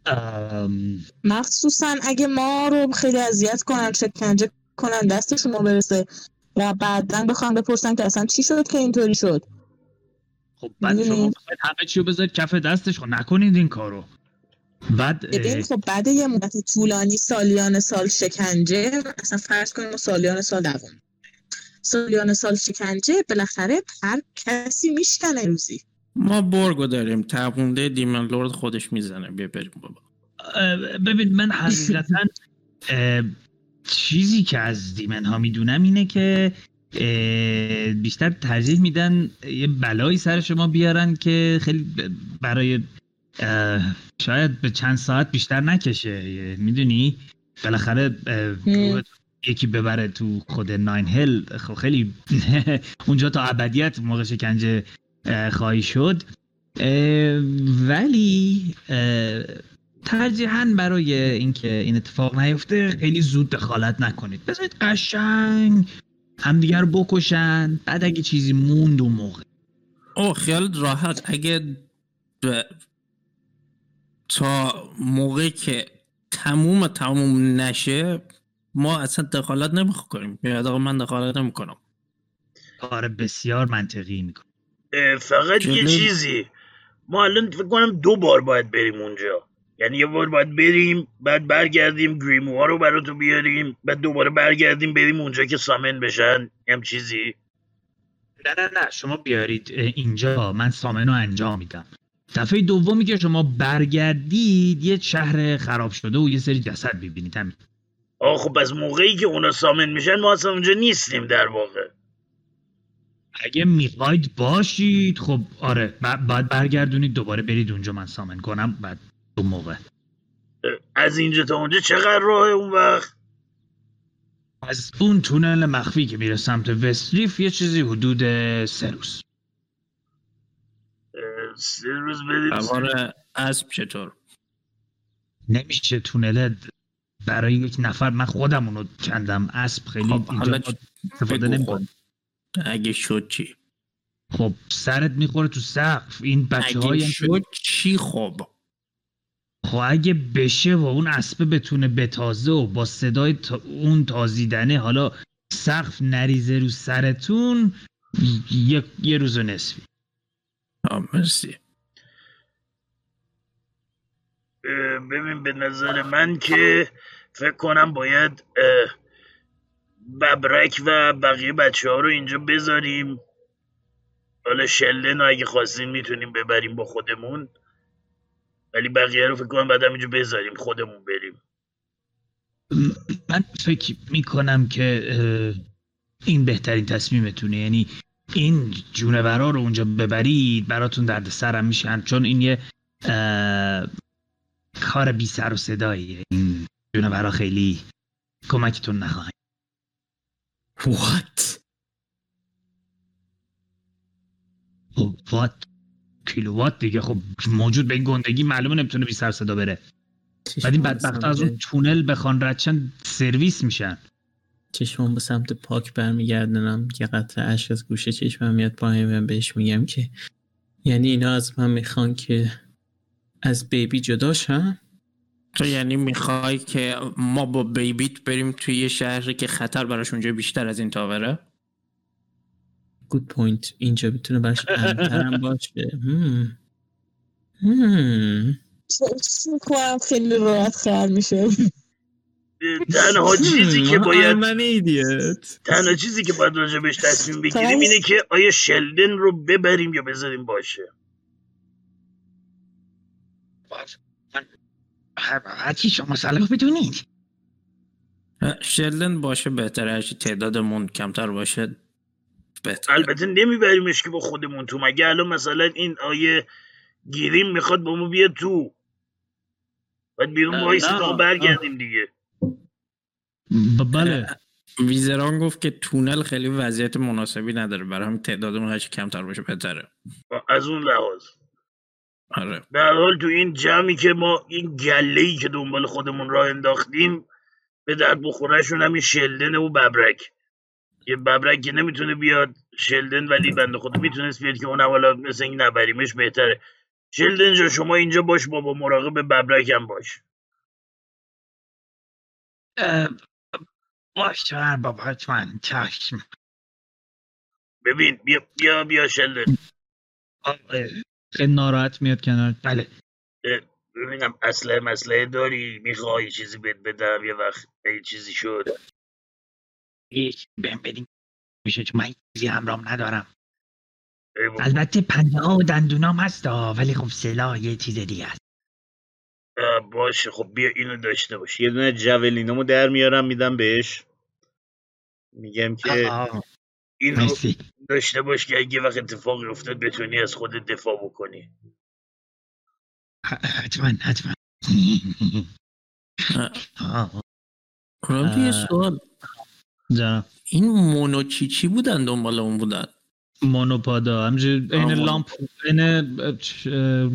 ام، مخصوصا اگه ما رو خیلی اذیت کنن شکنجه کنن دستشون رو برسه و بعدا بخوام بپرسن که اصلا چی شد که اینطوری شد؟ خب بعد شما؟ می‌خواید همه چی رو بذارید کف دستش خب نکنید این کارو. بعد ببین خب بعد یه مدت طولانی سالیان سال شکنجه اصلا فرض کنیم سالیان سال دوام سالیان سال شکنجه بالاخره هر کسی میشکنه روزی. ما برگو داریم تقونده دیمن لورد خودش می‌زنه. بیا بریم بابا. ببین من حقیقتا چیزی که از دیمن ها می‌دونم اینه که بیشتر ترجیح میدن یه بلایی سر شما بیارن که خیلی برای شاید به چند ساعت بیشتر نکشه. می‌دونی؟ بالاخره یکی ببره تو خود ناین هل. خب خیلی اونجا تا ابدیت موقع شکنجه اه، خواهی شد. اه، ولی اه، ترجیحاً برای اینکه این اتفاق نیفته خیلی زود دخالت نکنید. بذارید قشنگ همدیگر رو بکشن بعد اگه چیزی موند اون موقع. او خیالت راحت اگه ب... تا موقعی که تموم تموم نشه ما اصلا دخالت نمیخوا کنیم یا حداقل من دخالت نمی‌کنم. کار بسیار منطقی می‌کنه اه، فقط یه جالب. چیزی. ما الان فکر کنم دو بار باید بریم اونجا. یعنی یه بار باید بریم بعد برگردیم گریموها رو براتو بیاریم بعد دوباره برگردیم بریم اونجا که سامن بشن. هم چیزی؟ نه نه نه شما بیارید. اینجا من سامن رو انجام میدم. دفعه دومی که شما برگردید یه شهر خراب شده و یه سری جسد ببینید همین. آه خب از موقعی که اونا سامن میشن ما اصلا اونجا نیستیم در واقع. اگه می‌خواید باشید خب آره ب- باید برگردونید دوباره برید اونجا من سامن کنم بعد اون موقع. از اینجا تا اونجا چقدر راهه اون وقت؟ از اون تونل مخفی که میره سمت وستریف یه چیزی حدود سه روز. سه روز سوار اسب چطور؟ نمیشه تونل برای یک نفر. من خودم اونو کندم. اسب خیلی خب، اینجا استفاده بگو نمی‌کنیم اگه شد چی؟ خب سرت می‌خوره تو سقف. این بچه اگه های شد چی؟ خب. خب اگه بشه و اون اسبه بتونه بتازه و با صدای تا اون تازیدنه حالا سقف نریزه رو سرتون یه, یه روز و نصفی. مرسی. ببین به نظر من که فکر کنم باید ببرک و بقیه بچه ها رو اینجا بذاریم. حالا شلن اگه خواستیم می‌تونیم ببریم با خودمون. ولی بقیه رو فکر کنم بعد اینجا بذاریم خودمون بریم. من فکر می‌کنم که این بهترین تصمیمتونه. یعنی این جونورا رو اونجا ببرید براتون درد سرم میشن چون این یه کار بی سر و صداییه. این جونورا خیلی کمکتون نخواهند What? خب وات کیلووات دیگه. خب موجود به این گندگی معلومه نمی‌تونه بی سر صدا بره بعد این بدبخت از اون تونل بخوان ردشن سرویس میشن. چشمم به سمت پاک برمیگردنم. یه قطره اشک از گوشه چشمم میاد پایین و بهش میگم که یعنی اینا از من می‌خوان که از بیبی جدا شم تو یعنی می‌خوای که ما با بیبیت بریم توی یه شهری که خطر براش اونجا بیشتر از این تاوره؟ گود پوینت اینجا می‌تونه براش امن‌ترم باشه هم. هم. فکر می‌کنم خیلی راحت خر میشه تنها چیزی که هم، باید. تنها چیزی که باید راجبش تصمیم بگیریم. اینه که آیا شلدن رو ببریم یا بذاریم باشه هرچی شما صلاح بدونید شلدن باشه بهتره هرچی تعدادمون کمتر باشه بهتره البته نمیبریمش که با خودمون تو. مگه الان مثلا این آیه گیریم می‌خواد با ما بیاد تو؟ باید بیرون وایسی نه. تا برگردیم دیگه. ب- بله. ویزران گفت که تونل خیلی وضعیت مناسبی نداره. برای همین تعدادمون هرچی کمتر باشه بهتره. از اون لحاظ. آره. به حال تو این جمعی که ما این گله ای که دنبال خودمون راه انداختیم به درد بخورشون همین شلدن و ببرک. یه ببرک که نمی‌تونه بیاد. شلدن ولی بنده خدا می‌تونست بیاد که اون حالا مثل این نبریمش بهتره. شلدن جا شما اینجا باش بابا مراقب ببرک هم باش. اه، باش بابا حتما چشم. ببین بیا بیا بیا شلدن. خیلی ناراحت میاد کنار. بله. ببینم اسلحه مسلحه داری؟ می‌خوای چیزی بهت بدم؟ یه وقت یه چیزی شد. هیچ بهم بدین. میشه چون من چیزی همرام ندارم. البته پنجه ها و دندونام هستا ولی خب سلاح یه چیز دیگه است. باشه. خب بیا اینو داشته باش. یه دونه جولینامو در میارم میدم بهش. میگم که آه، اینو مرسی. داشته باش که اگه وقت اتفاقی افتاد بتونی از خودت دفاع بکنی. حتما حتما. آه، راوی یه. سوال؟ جانم این مونوچیچی بودن دنبال اون بودن؟ مونوپادا. همجور این لامپ این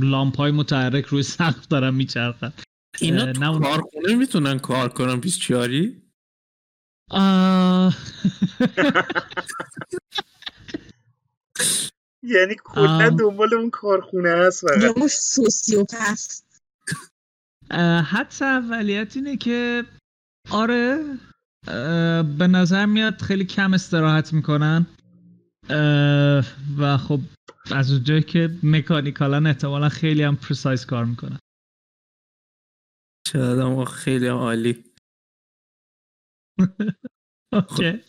لامپ های متحرک روی سقف دارن میچرخن. اینا تو نه اون- کارخونه می‌تونن کار کنن 24 آه، یعنی کلاً. دنبال اون کارخونه هست یا مش سوسیوپث اه، حدس اولیت اینه که آره به نظر میاد خیلی کم استراحت می‌کنن. و خب از اونجایی که مکانیکالن احتمالا خیلی هم پرسایز کار می‌کنن. آدم خیلی عالی. اوکی.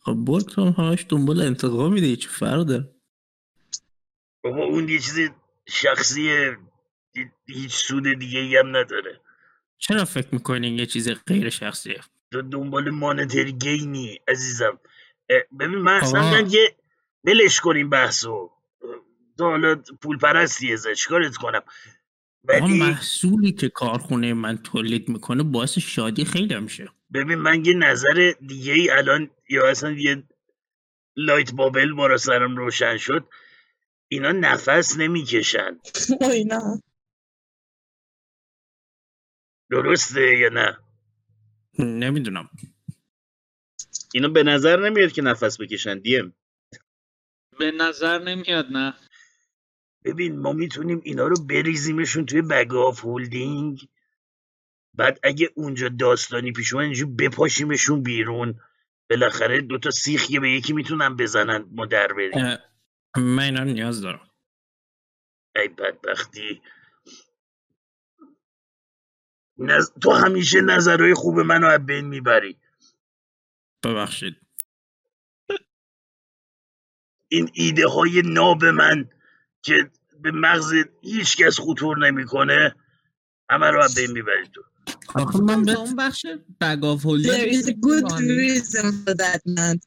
خب برد هم همش دنبال انتقام میده چه فرق داره بابا اون یه چیز شخصیه هی- هیچ سود دیگه ای هم نداره. چرا فکر می‌کنین یه چیز غیر شخصیه؟ تو دنبال مانتری گینی عزیزم. ببین من اصلا یه بلش کنیم بحثو. تو حالا پول پرستی ازش چیکارت کنم؟ ولی محصولی که کارخونه من تولید می‌کنه باعث شادی خیلی میشه. ببین من یه نظر دیگه ای الان یا اصلا یه لایت بابل بارا سرم روشن شد اینا نفس نمی‌کشن. اینا. درسته یا نه؟ نمی‌دونم. اینا به نظر نمیاد که نفس بکشن دیم به نظر نمیاد نه. ببین ما می‌تونیم اینا رو بریزیمشون توی بگ آف هولدینگ. بعد اگه اونجا داستانی پیش اومد اینجور بپاشیمشون بیرون. بالاخره دوتا سیخ یه به یکی می‌تونن بزنن ما در بریم. من اینا نیاز دارم. ای بدبختی. نز... تو همیشه نظرهای خوب منو از بین می‌بری. ببخشید. این ایده های ناب من که به مغز هیچ کس خطور نمی‌کنه همه رو از بین می‌بری تو. آخه من به اون بخش بگ آف هولدینگ There is a good reason for that man.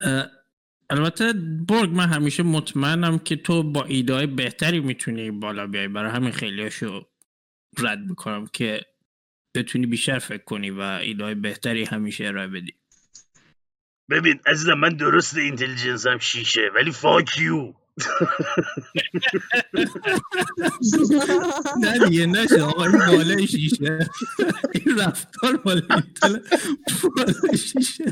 اه، البته برگ من همیشه مطمئنم که تو با ایده های بهتری می‌تونی بالا بیای. برای همین خیلیاشو رد می‌کنم که بتونی بیشتر فکر کنی و ایده های بهتری همیشه ارائه بدی. ببین عزیزم من درست اینتلیجنس هم شیشه ولی فاک یو نه دیگه نشه. آقا این بالای شیشه. این رفتار بالای شیشه.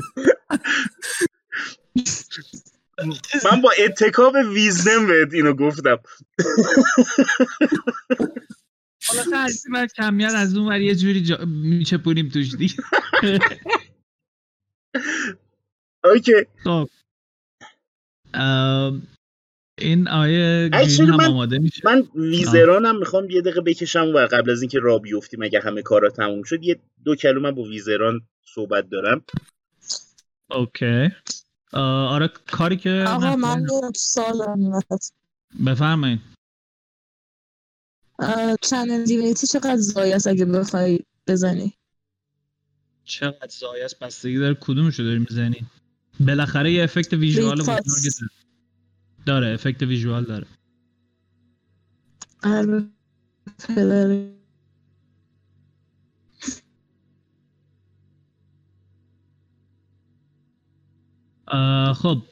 من با اتکاب ویزدم بهت اینو گفتم. حالا خرسی من کمیت از اون ور یه جوری جا... میچپونیم توش دیگه. اوکی. خب. ام، این آیه گرین هم من- آماده میشه؟ من ویزرانم می‌خوام یه دقیقه بکشم و قبل از اینکه را بیفتیم اگه همه کارا تموم شد یه دو کلمه با ویزران صحبت دارم. اوکی. آره کاری که آقا من سالم بفرمایید. چنل دیوینیتی چقدر زایی است اگه بخوای بزنی؟ چقدر زایه است؟ بستگی داره کدومشو داری می‌زنی؟ بالاخره یه افکت ویژوال. بزرگی داره. داره افکت ویژوال داره. آره. پدر خب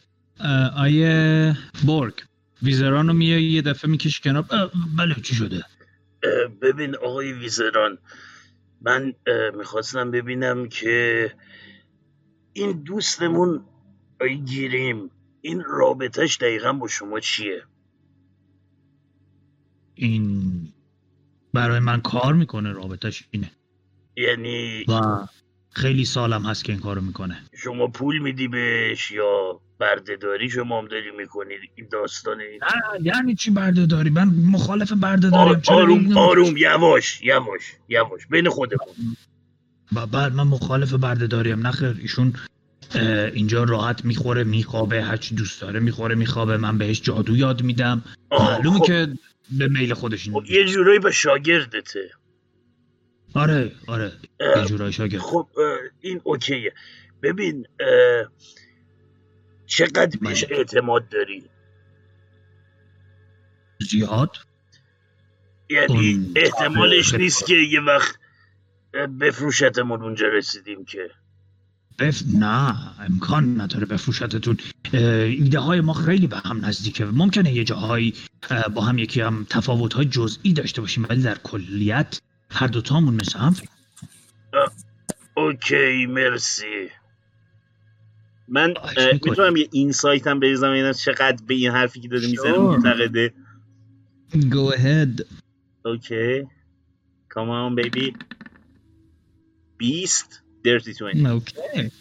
آیه بورگ. ویزران رو میای یه دفعه می‌کشی کنار. آه، بله چی شده؟ ببین آقای ویزران من می‌خواستم ببینم که این دوستمون آقای گیریم این رابطهش دقیقا با شما چیه؟ این برای من کار می‌کنه رابطش اینه. یعنی و خیلی سالم هست که این کارو می‌کنه. شما پول میدی بهش یا بردهداری؟ شما هم داری می‌کنید این داستان این؟ نه یعنی چی بردهداری؟ من مخالف بردهداریم. آر- چرا آروم آروم یواش یواش یواش. بین خودمون. و بعد من مخالف بردهداریم. نخیر ایشون اینجا راحت می‌خوره میخوابه هرچی دوست داره می‌خوره میخوابه. من بهش جادو یاد میدم. معلومه خب- که به میل خودش خب اینجوری. یه جورایی به شاگردته. آره آره. یه جورایی شاگرد. خب این اوکیه. ببین چقدر بهش. اعتماد داری؟ زیاد؟ یعنی احتمالش. نیست که یه وقت بفروشتمون اونجا رسیدیم که. بف... نه امکان نداره بفروشتتون ایده های ما خیلی به هم نزدیکه. ممکنه یه جاهایی اه، با هم یکی هم تفاوت های جزئی داشته باشیم ولی در کلیت هر دوتامون مثل هم اوکی مرسی. من. می‌تونم یه insight هم بریزم اینا چقدر به این حرفی که داره می‌زنه. معتقده؟ Go ahead. اوکی. Come on baby. بیست dirty 20 اوکی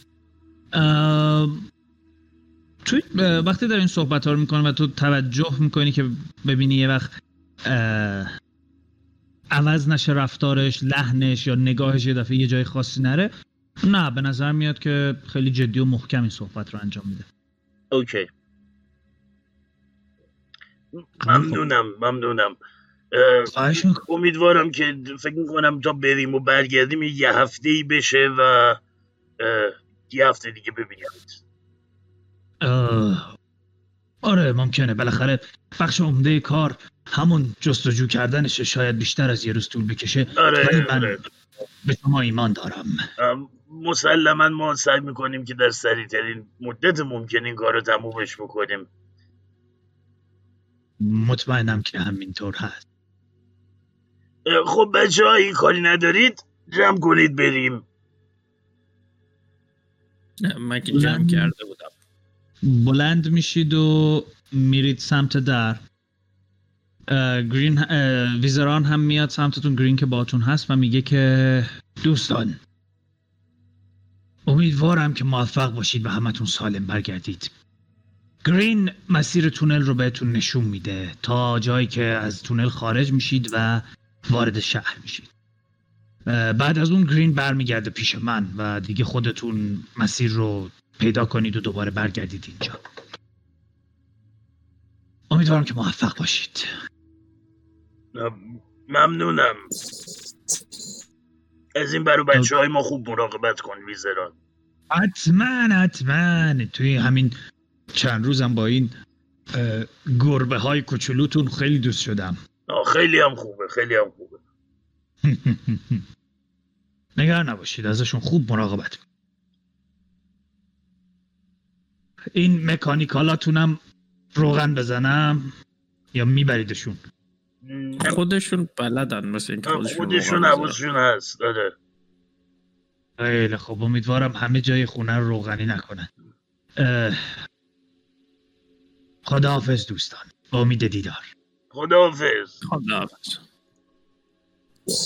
توی وقتی دارین صحبت ها رو می‌کنه و تو توجه می‌کنی که ببینی یه وقت عوض نشه رفتارش لحنش یا نگاهش یه دفعه یه جای خاصی نره. نه به نظر میاد که خیلی جدی و محکم این صحبت رو انجام میده. اوکی. ممنونم ممنونم. خواهش می‌کنم. امیدوارم که فکر می‌کنم تا بریم و برگردیم یه هفته ای بشه و یه هفته دیگه ببینیمت آره ممکنه. بالاخره بخش عمده کار همون جستجو کردنشه شاید بیشتر از یه روز طول بکشه. ولی آره. من آره به شما ایمان دارم. مسلما ما سعی می‌کنیم که در سریع ترین مدت ممکن این کار رو تمومش بکنیم. مطمئنم که همینطور هست. خب بچه این کاری ندارید جمع کنید بریم. نه، من که جمع کرده بودم. بلند میشید و میرید سمت در. گرین ویزران هم میاد سمتتون گرین که باتون هست و میگه که دوستان امیدوارم که موفق باشید و همتون سالم برگردید. گرین مسیر تونل رو بهتون نشون میده. تا جایی که از تونل خارج میشید و وارد شهر میشید. بعد از اون گرین برمیگرده پیش من و دیگه خودتون مسیر رو پیدا کنید و دوباره برگردید اینجا. امیدوارم که موفق باشید. ممنونم. از این برو بچه های ما خوب مراقبت کن ویزران. حتما حتما. توی همین چند روزم با این گربه های کوچولوتون خیلی دوست شدم. خیلی هم خوبه خیلی هم خوبه. نگران نباشید ازشون خوب مراقبت کن. این مکانیکالاتونم روغن بزنم یا میبریدشون؟ خودشون بلدن مثل اینکه خودشون خودشون. حواسشون هست داره خیلی خب امیدوارم همه جای خونه رو روغنی نکنن. خداحافظ دوستان. با امید دیدار. خداحافظ. خداحافظ.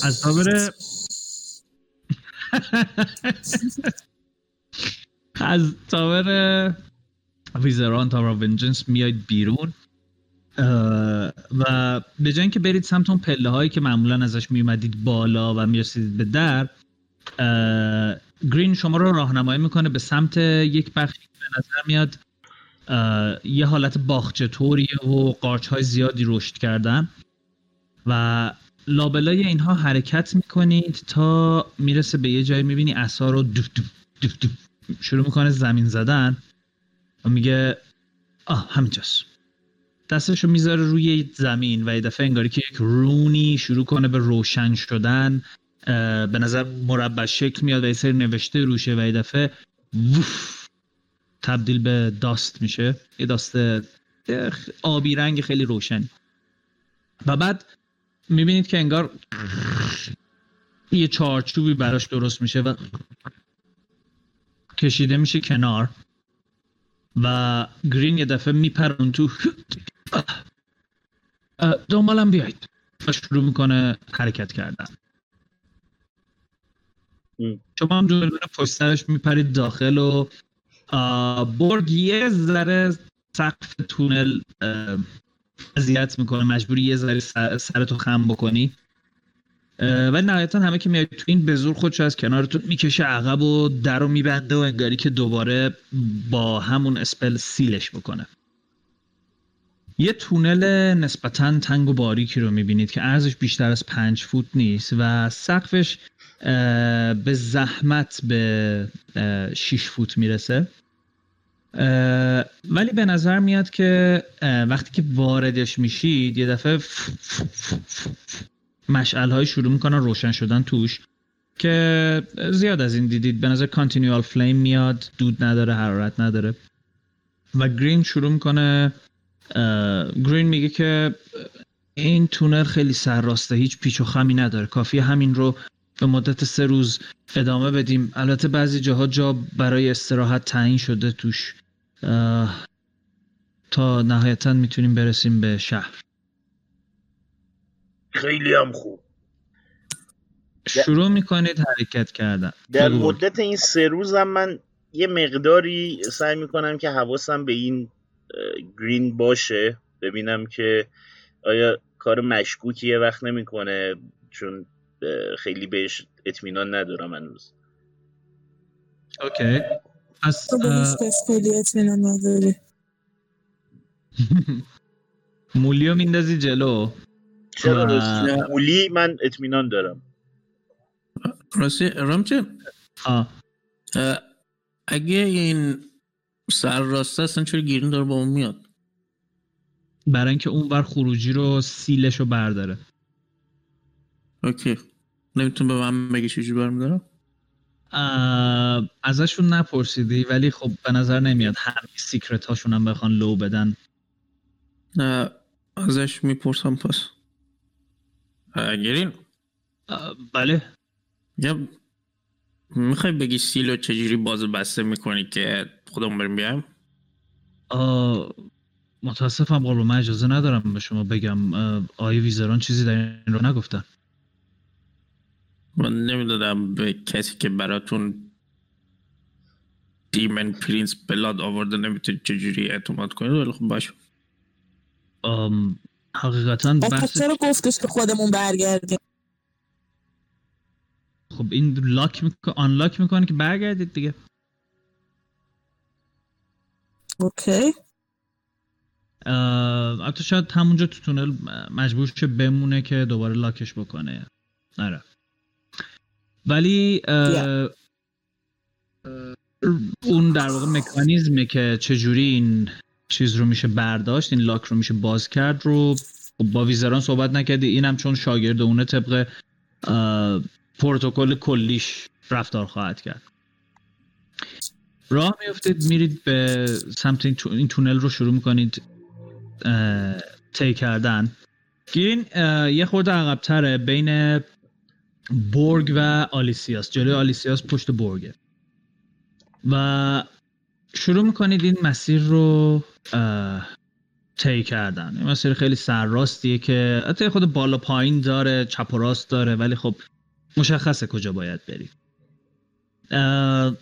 از تابر از تاور ویزران تاور ونجنس میاید بیرون. و به جای اینکه برید سمت اون پله هایی که معمولا ازش میومدید بالا و می‌رسیدید به در گرین شما رو راهنمایی می‌کنه به سمت یک بخشی که به نظر میاد یه حالت باغچه طوریه و قارچ های زیادی رشد کردن و لابلای اینها حرکت می‌کنید تا می‌رسه به یه جایی می‌بینی اصا رو دوف دوف دوف دوف شروع می‌کنه زمین زدن و میگه آه همینجاست. دستشو می‌ذاره روی زمین و یه دفعه انگاری که یک رونی شروع کنه به روشن شدن به نظر مربع شکل میاد و یه سری نوشته روشه و یه دفعه ووف تبدیل به داست میشه. یه داست آبی رنگ خیلی روشن و بعد می‌بینید که انگار یه چارچوبی براش درست میشه و کشیده میشه کنار و گرین یه دفعه میپرون تو دنبالم بیاید و شروع می‌کنه حرکت کردن. شما هم جلو پشت سرش میپرید داخل و برگ یه ذره سقف تونل اذیت می‌کنه. مجبوری یه ذره سر- سرتو خم بکنی. ولی نهایتا همه که میاد تو این به زور خودشو از کنارتون می‌کشه عقب و در رو میبنده و انگاری که دوباره با همون اسپل سیلش بکنه. یه تونل نسبتا تنگ و باریکی رو می‌بینید که عرضش بیشتر از پنج فوت نیست و سقفش به زحمت به اه، شیش فوت می‌رسه. ولی به نظر میاد که وقتی که واردش میشید یه دفعه مشعل های شروع می‌کنن روشن شدن توش که زیاد از این دیدید. به نظر کانتینیوال فلیم میاد دود نداره حرارت نداره. و گرین شروع می‌کنه گرین میگه که این تونل خیلی سرراسته هیچ پیچ و خمی نداره. کافیه همین رو به مدت سه روز ادامه بدیم. البته بعضی جاها جا برای استراحت تعیین شده توش. تا نهایتا می‌تونیم برسیم به شهر. خیلی هم خوب. شروع می‌کنید حرکت کردن. در. مدت این سه روزم من یه مقداری سعی می‌کنم که حواسم به این گرین باشه. ببینم که آیا کار مشکوکی یه وقت نمی‌کنه چون خیلی بهش اطمینان ندارم هنوز. اوکی. پس خیلی اطمینان نداری. مولیو میندازی جلو. چرا؟ مولی من اطمینان دارم. راستی رامچه اگه این سر راسته اصلا چرا گیرین داره با اون میاد؟ برای اینکه اون بر خروجی رو seal ش رو برداره. اوکی. نمیتون به من بگی چجوری برمیدارم؟ ازشون نپرسیدی ولی خب به نظر نمیاد همه secret هاشون هم بخوان لو بدن. نه ازش می‌پرسم پس. گرین بله. یا می‌خوای بگی سیلو چجوری باز و بسته می‌کنی که خودمون بریم بیایم؟ متاسفم قربان من اجازه ندارم به شما بگم آقای ویزران چیزی در این رو نگفتن. من نمی‌دادم به کسی که براتون دیمن پرینس بلاد آورده نمی‌تونید چجوری اعتماد کنید ولی خب باش ام، حقیقتا بحث چرا گفتش که خودمون برگردیم؟ خب این لاک می‌کنه آنلاک می‌کنه که برگردید دیگه. اوکی. البته شاید همونجا تو تونل مجبور شه بمونه که دوباره لاکش بکنه. آره ولی اه، اون در واقع مکانیزمه که چجوری این چیز رو میشه برداشت این لاک رو میشه باز کرد رو خب با ویزران صحبت نکردی. اینم چون شاگرد اونه طبق پروتکل کلیش رفتار خواهد کرد. راه میفتید میرید به سمت این, تو- این تونل رو شروع می‌کنید طی کردن. گیرین یه خورده عقبتره بین برگ و آلیسیاس. جلوی آلیسیاس پشت برگه و شروع می‌کنید این مسیر رو طی کردن. این مسیر خیلی سرراستیه که حتی خود بالا پایین داره چپ و راست داره ولی خب مشخصه کجا باید برید اه،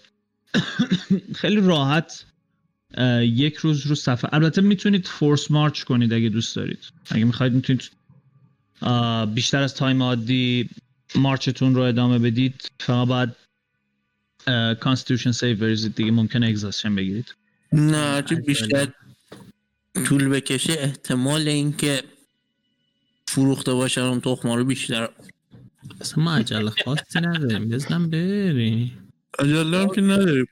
خیلی راحت یک روز رو سفر البته می‌تونید force march کنید اگه دوست دارید. اگه می‌خواید می‌تونید بیشتر از time عادی march تون رو ادامه بدید. فقط باید constitution save بریزید دیگه ممکنه اگزاستشن بگیرید. نه هرچی بیشتر طول بکشه. احتمال اینکه فروخته باشن اون تخما رو بیشتر اصلا ما عجله خاصی نداریم. بزنم بریم. عجله هم که نداریم.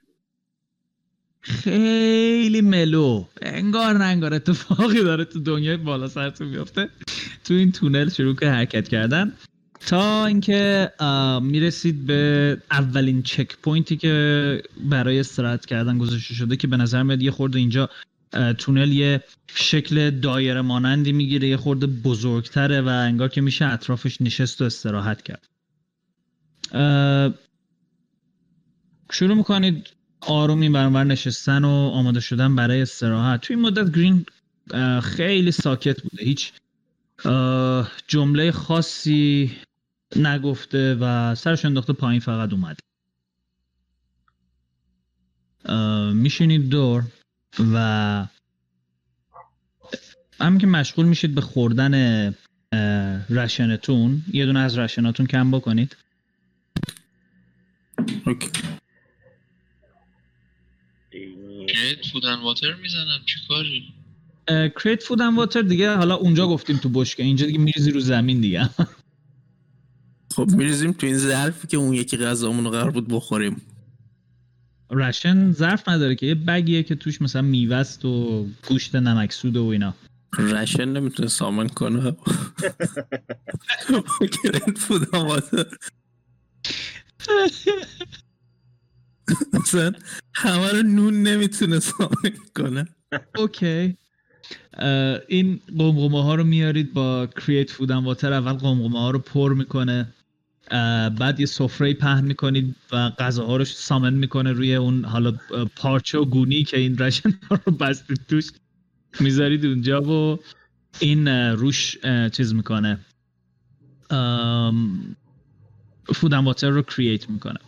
خیلی ملو. انگار نه انگار اتفاقی داره تو دنیای بالا سرتون میفته. تو این تونل شروع که حرکت کردن. تا اینکه می‌رسید به اولین چک پوینتی که برای استراحت کردن گذاشته شده که به نظر میاد یه خورده اینجا تونل یه شکل دایره مانندی می‌گیره یه خورده بزرگتره و انگار که میشه اطرافش نشست و استراحت کرد. شروع می‌کنید آروم این برانور نشستن و آماده شدن برای استراحت. توی این مدت گرین خیلی ساکت بوده. هیچ جمله خاصی نگفته و سرش انداخته پایین فقط اومد. اه، میشینید دور. و همین که مشغول میشید به خوردن ration تون یه دونه از ration اتون کم بکنید. اوکی. create food and water می‌زنم چی کاری؟ create food and water دیگه حالا اونجا گفتیم تو بشکه اینجا دیگه میریزی رو زمین دیگه. خب میریزیم تو این ظرفی که اون یکی غذامون رو قرار بود بخوریم. رشن ظرف نداره که یه بگیه که توش مثلا میوه است و گوشت نمکسود و اینا. رشن نمی‌تونه سامن کنه. کرنت فودم واسه مثلا همه رو نون نمی‌تونه سامن کنه. اوکی. این قمقمه ها رو میارید با کریت فود واتر اول قمقمه ها رو پر می‌کنه. بعد یه سفره پهن می‌کنید و غذاها رو سامن می‌کنه روی اون حالا پارچه و گونی که این رشن رو بستید توش می‌ذارید اونجا و این روش چیز می‌کنه. فود واتر رو کرییت می‌کنه.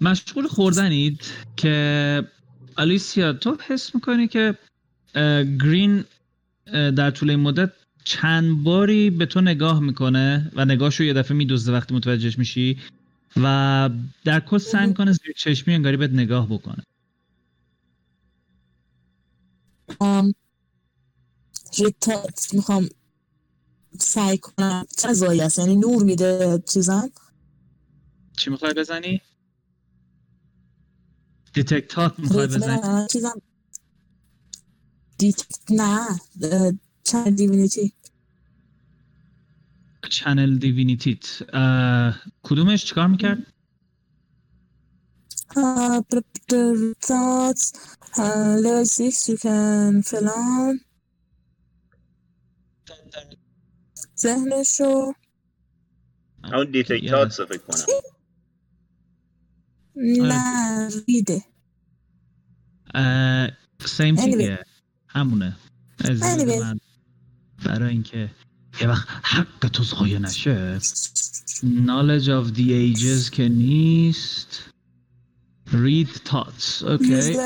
مشغول خوردنید که الیسیا تو حس می‌کنی که گرین در طول این مدت چند باری به تو نگاه می‌کنه و نگاهش رو یه دفعه میدزده وقتی متوجهش میشی و در کل سعی می‌کنه زیر چشمی انگاری بهت نگاه بکنه. ام، ریتا می‌خوام سعی کنم. چه غذایی هست؟ یعنی نور میده چیزم؟ چی می‌خوای بزنی؟ detect thoughts می‌خوای بزنی؟ چیزم. دیت نه channel divinity channel divinity ت کدومش چیکار می‌کرد؟ Uh, the thoughts, uh, level 6 you can فلان ذهنشو. اون detect thoughts فکر کنم. نه ریده سیم. دیگه همونه. برای اینکه یه وقت حق تو ضایع نشه. Knowledge of the ages که نیست. Read thoughts. اوکی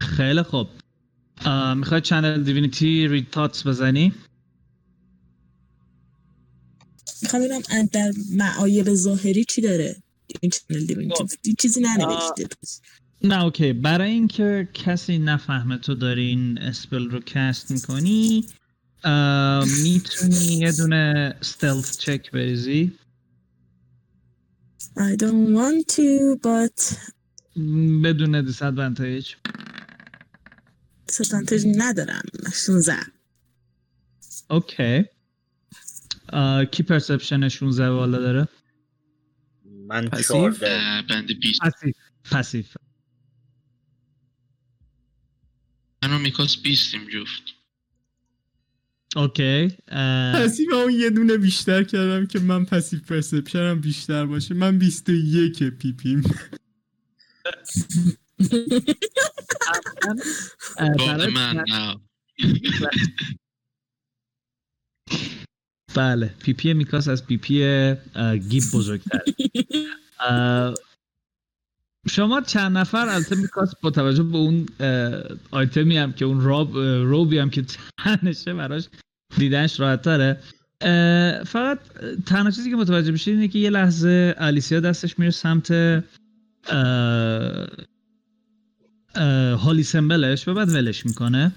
خیلی خوب. می‌خوای چنل دیوینیتی رید تاتس بزنی؟ می‌خوام ببینم در معایب ظاهری چی داره. این channel divinity چیزی ننوشته. نه اوکی. برای اینکه کسی نفهمه تو داری این spell رو cast می‌کنی می‌تونی یه دونه stealth check بریزی. I don't want to but بدون disadvantage disadvantage ندارم. 16 اوکی. کی پرسپشن 16 بالا داره؟ من پسیو؟ چهارده. اه، بند 20 پسیف. پسیف. من و میکاس 20 جفت. اوکی پسیو اون یه دونه بیشتر کردم که من پسیو پرسپشنم بیشتر باشه. من 21 پی پیم برای من بله PP میکاس از PP گیب بزرگتر. شما چند نفر البته میکاس با توجه به اون آیتمی هم که اون راب robe ی هم که تنشه براش دیدنش راحت تره. فقط تنها چیزی که متوجه میشه اینه که یه لحظه الیسیا دستش میره سمت holy symbol ش و بعد ولش می‌کنه.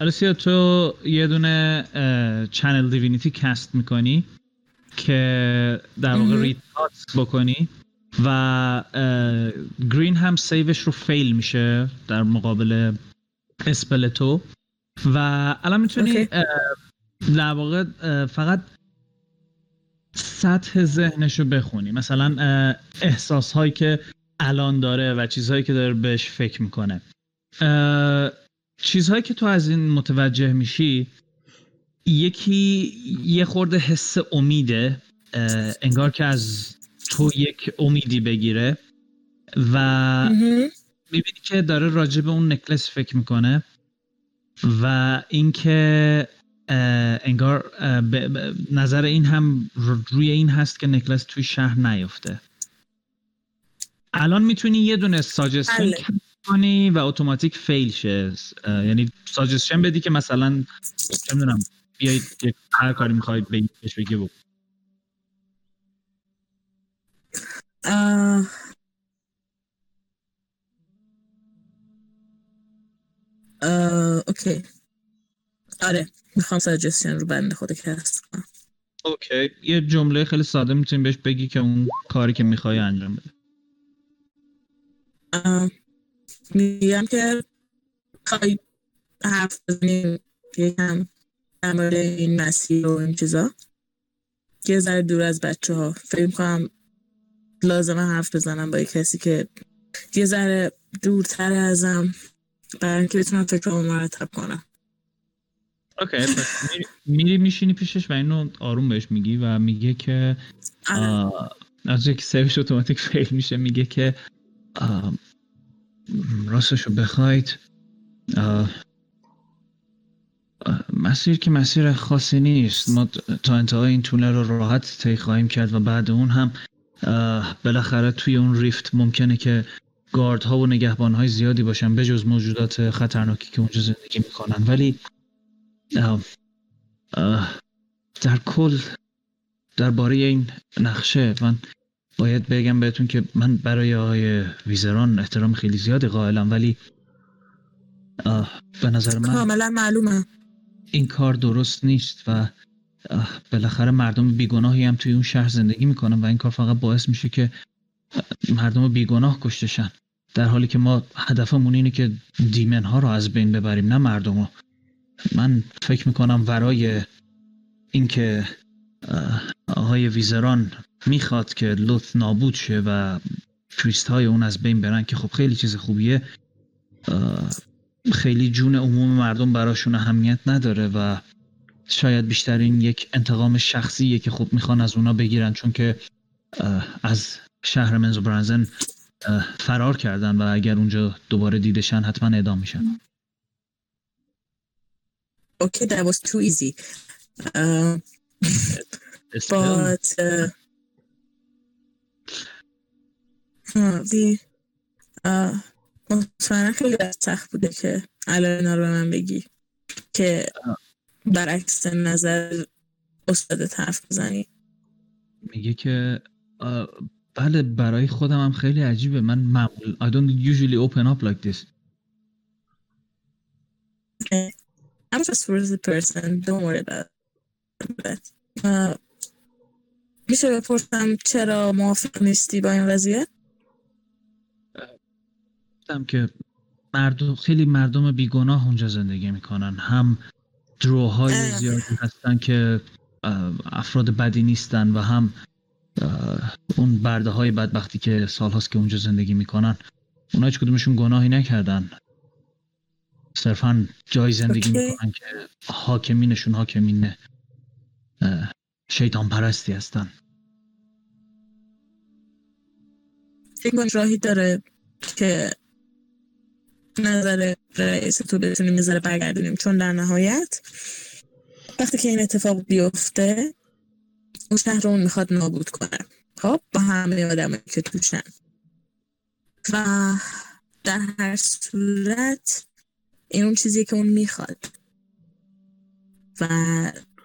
الیسیا تو یه دونه channel divinity cast می‌کنی که در واقع. read بکنی. و گرین هم save ش رو fail میشه در مقابل spell تو و الان می‌تونی. در واقع فقط سطح ذهنش رو بخونی. مثلا احساس هایی که الان داره و چیزهایی که داره بهش فکر می‌کنه. چیزهایی که تو از این متوجه میشی یکی یه خورده حس امیده انگار که از تو یک امیدی بگیره و. می‌بینی که داره راجع به اون نکلس فکر می‌کنه و اینکه انگار به- نظر این هم رو- روی این هست که نکلس توی شهر نیفته الان می‌تونی یه دونه ساجستشن بله. کنی و اتوماتیک فیل شه یعنی ساجستشن بدی که مثلا چه می‌دونم بیایید هر کاری می‌خواید بگید بهش بگی بکن. okay. آره می‌خوام suggestion رو بنده خدا cast کنم. okay. یه جمله خیلی ساده می‌تونی بهش بگی که اون کاری که می‌خوای انجام بده. میگم که خواهی حرف بزنیم یکم در مورد این مسیر و این چیزا. یه ذره دور از بچه ها فکر کنم لازمه حرف بزنم با یه کسی که یه ذره دورتر ازم برای اینکه بتونم فکرامو مرتب کنم اوکی پس میری- میشینی پیشش و اینو آروم بهش میگی و میگه که آره. از که سیوش اتوماتیک فیل میشه میگه که راستشو بخواید مسیر که مسیر خاصی نیست ما تا انتهای این تونل رو راحت طی خواهیم کرد و بعد اون هم بالاخره توی اون ریفت ممکنه که گاردها و نگهبانهای زیادی باشن بجز موجودات خطرناکی که اونجا زندگی می‌کنن. ولی آه، آه، در کل درباره این نقشه من باید بگم بهتون که من برای آقای ویزران احترام خیلی زیادی قائلم ولی به نظر من کاملا معلومه. این کار درست نیست و بالاخره مردم بیگناهی هم توی اون شهر زندگی می‌کنن و این کار فقط باعث میشه که مردم بیگناه کشته شن. در حالی که ما هدفمون اینه که دیمن ها رو از بین ببریم نه مردم رو. من فکر می‌کنم ورای اینکه آقای ویزران می‌خواد که لوت نابود شه و پریست های اون از بین برن که خب خیلی چیز خوبیه خیلی جون عموم مردم براشون اهمیت نداره و شاید بیشتر این یک انتقام شخصیه که خب می‌خوان از اونا بگیرن چون که از شهر منزو برنزن فرار کردن و اگر اونجا دوباره دیدشن حتما اعدام میشن Okay, that was too easy. Um, but uh, دی uh, مطمئنا خیلی سخت بوده که الان اینا رو به من بگی که برعکس نظر استادت حرف بزنی؟ میگه که بله برای خودم هم خیلی عجیبه. من معمول I don't usually open up like this. I'm just a person. Don't worry about that. uh, میشه بپرسم چرا موافق نیستی با این قضیه؟ گفتم که مردم خیلی مردم بیگناه اونجا زندگی می‌کنن. هم دروهای. زیادی هستن که افراد بدی نیستن و هم اون برده های بدبختی که سالهاست که اونجا زندگی می‌کنن اونا هیچ کدومشون گناهی نکردن صرفا جای زندگی اوکی. می‌کنن که حاکمینشون حاکمین شیطان پرستی هستن فکر راهی داره که نظر رئیس تو بتونیم نظر برگردونیم. چون در نهایت وقتی که این اتفاق بیفته اون شهر رو می‌خواد نابود کنه. خب با همه آدم که توشن. و در هر صورت این اون چیزیه که اون می‌خواد. و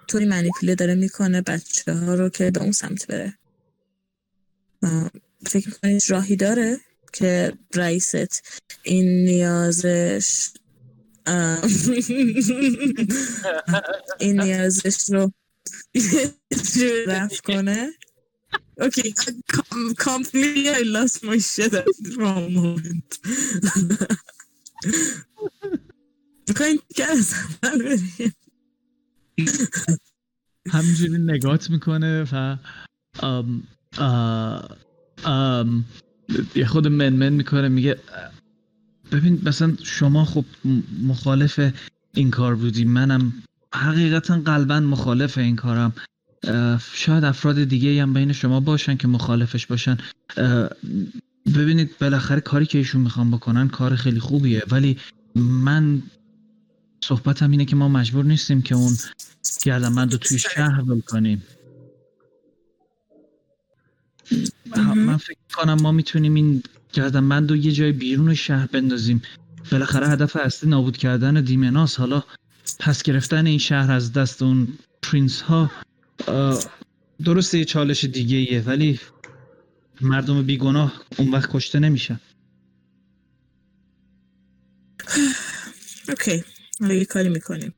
طوری منیپوله داره می‌کنه بچه ها رو که به اون سمت بره. فکر می‌کنید راهی داره؟ که رئیست این نیازش این نیازش رو رفت کنه Okay, com- completely I lost my shit at the wrong moment. می‌خواین از همینجوری نگات می‌کنه و ام ام یه خود منمن می‌کنه میگه ببین مثلا شما خب مخالف این کار بودی منم حقیقتا قلبا مخالف این کارم. شاید افراد دیگه هم بین شما باشن که مخالفش باشن. ببینید بالاخره کاری که ایشون می‌خوان بکنن کار خیلی خوبیه ولی من صحبتم اینه که ما مجبور نیستیم که اون گردنبند رو توی شهر ول کنیم ها، من فکر کنم ما می‌تونیم این گردنبند رو یه جای بیرون شهر بندازیم. بالاخره هدف اصلی نابود کردن دیمناس. حالا پس گرفتن این شهر از دست اون پرینس ها درسته یه چالش دیگه ایه ولی مردم بیگناه اون وقت کشته نمیشن. اوکی. حالا یه کاری می‌کنیم.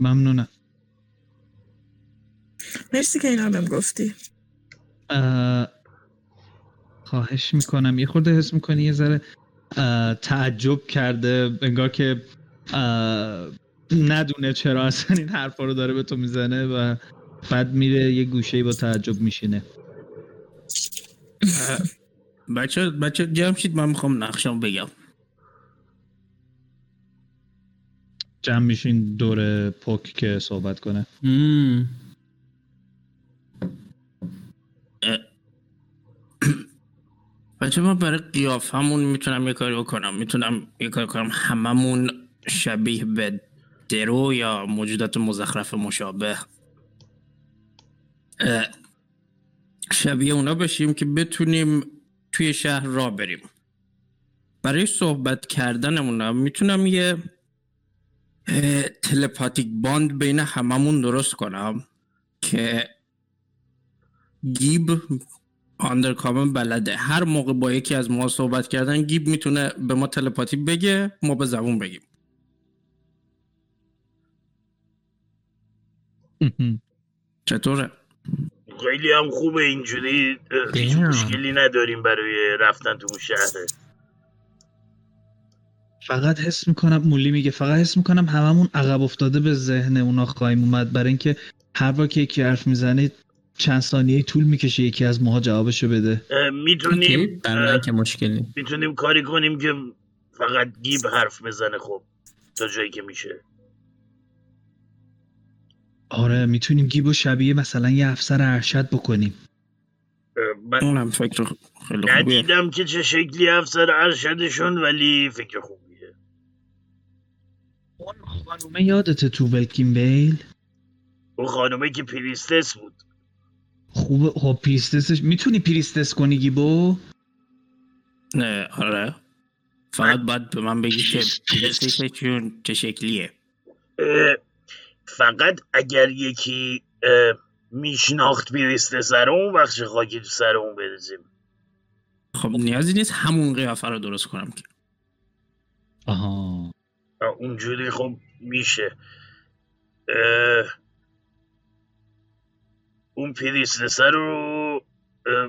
ممنونم. مرسی که اینا بهم گفتی. خواهش می‌کنم. یه خورده حس می‌کنی یه ذره تعجب کرده انگار که ندونه چرا اصلا این حرفا رو داره به تو می‌زنه و بعد میره یه گوشه با تعجب میشینه. بچه بچه جمع شید من می‌خوام نقشم بگم. جمع میشین دور پوک که صحبت کنه. مم. بچه من برای قیافمون می‌تونم یه کاری بکنم. می‌تونم یه کاری کنم. هممون شبیه به درو یا موجودات مزخرف مشابه. شبیه اونا بشیم که بتونیم توی شهر را بریم. برای صحبت کردنمون می‌تونم یه تلپاتیک باند بین هممون درست کنم که گیب آندرکامن بلده هر موقع با یکی از ما صحبت کردن گیب می‌تونه به ما تلپاتی بگه ما به زبون بگیم چطوره؟ خیلی هم خوبه اینجوری هیچ. مشکلی نداریم برای رفتن تو اون شهره فقط حس می‌کنم مولی میگه فقط حس می‌کنم هممون عقب افتاده به ذهن اونا خواهیم اومد برای اینکه هر بار که یکی حرف می‌زنه چند ثانیه طول می‌کشه یکی از ماها جوابشو بده. می‌تونیم برای من که مشکلی. می‌تونیم کاری کنیم که فقط گیب حرف بزنه خب تا جایی که میشه. آره می‌تونیم گیبو شبیه مثلا یه افسر ارشد بکنیم. من اونم فکر خیلی خوبیه. ندیدم که چه شکلی افسر ارشدشون ولی فکر خوبیه. اون خانومه یادته تو ویکین بیل؟ اون خانومه که priestess بود. خوب خب priestess ش می‌تونی priestess کنی گیبو؟ نه آره. فقط باید به من بگی که پلیستشون چه شکلیه. فقط اگر یکی میشناخت پریستس رو اون وقت چه خاکی تو سر اون بریزیم. خب نیازی نیست همون قیافه رو درست کنم که. آها. اونجوری خب میشه. اه، اون پریستس رو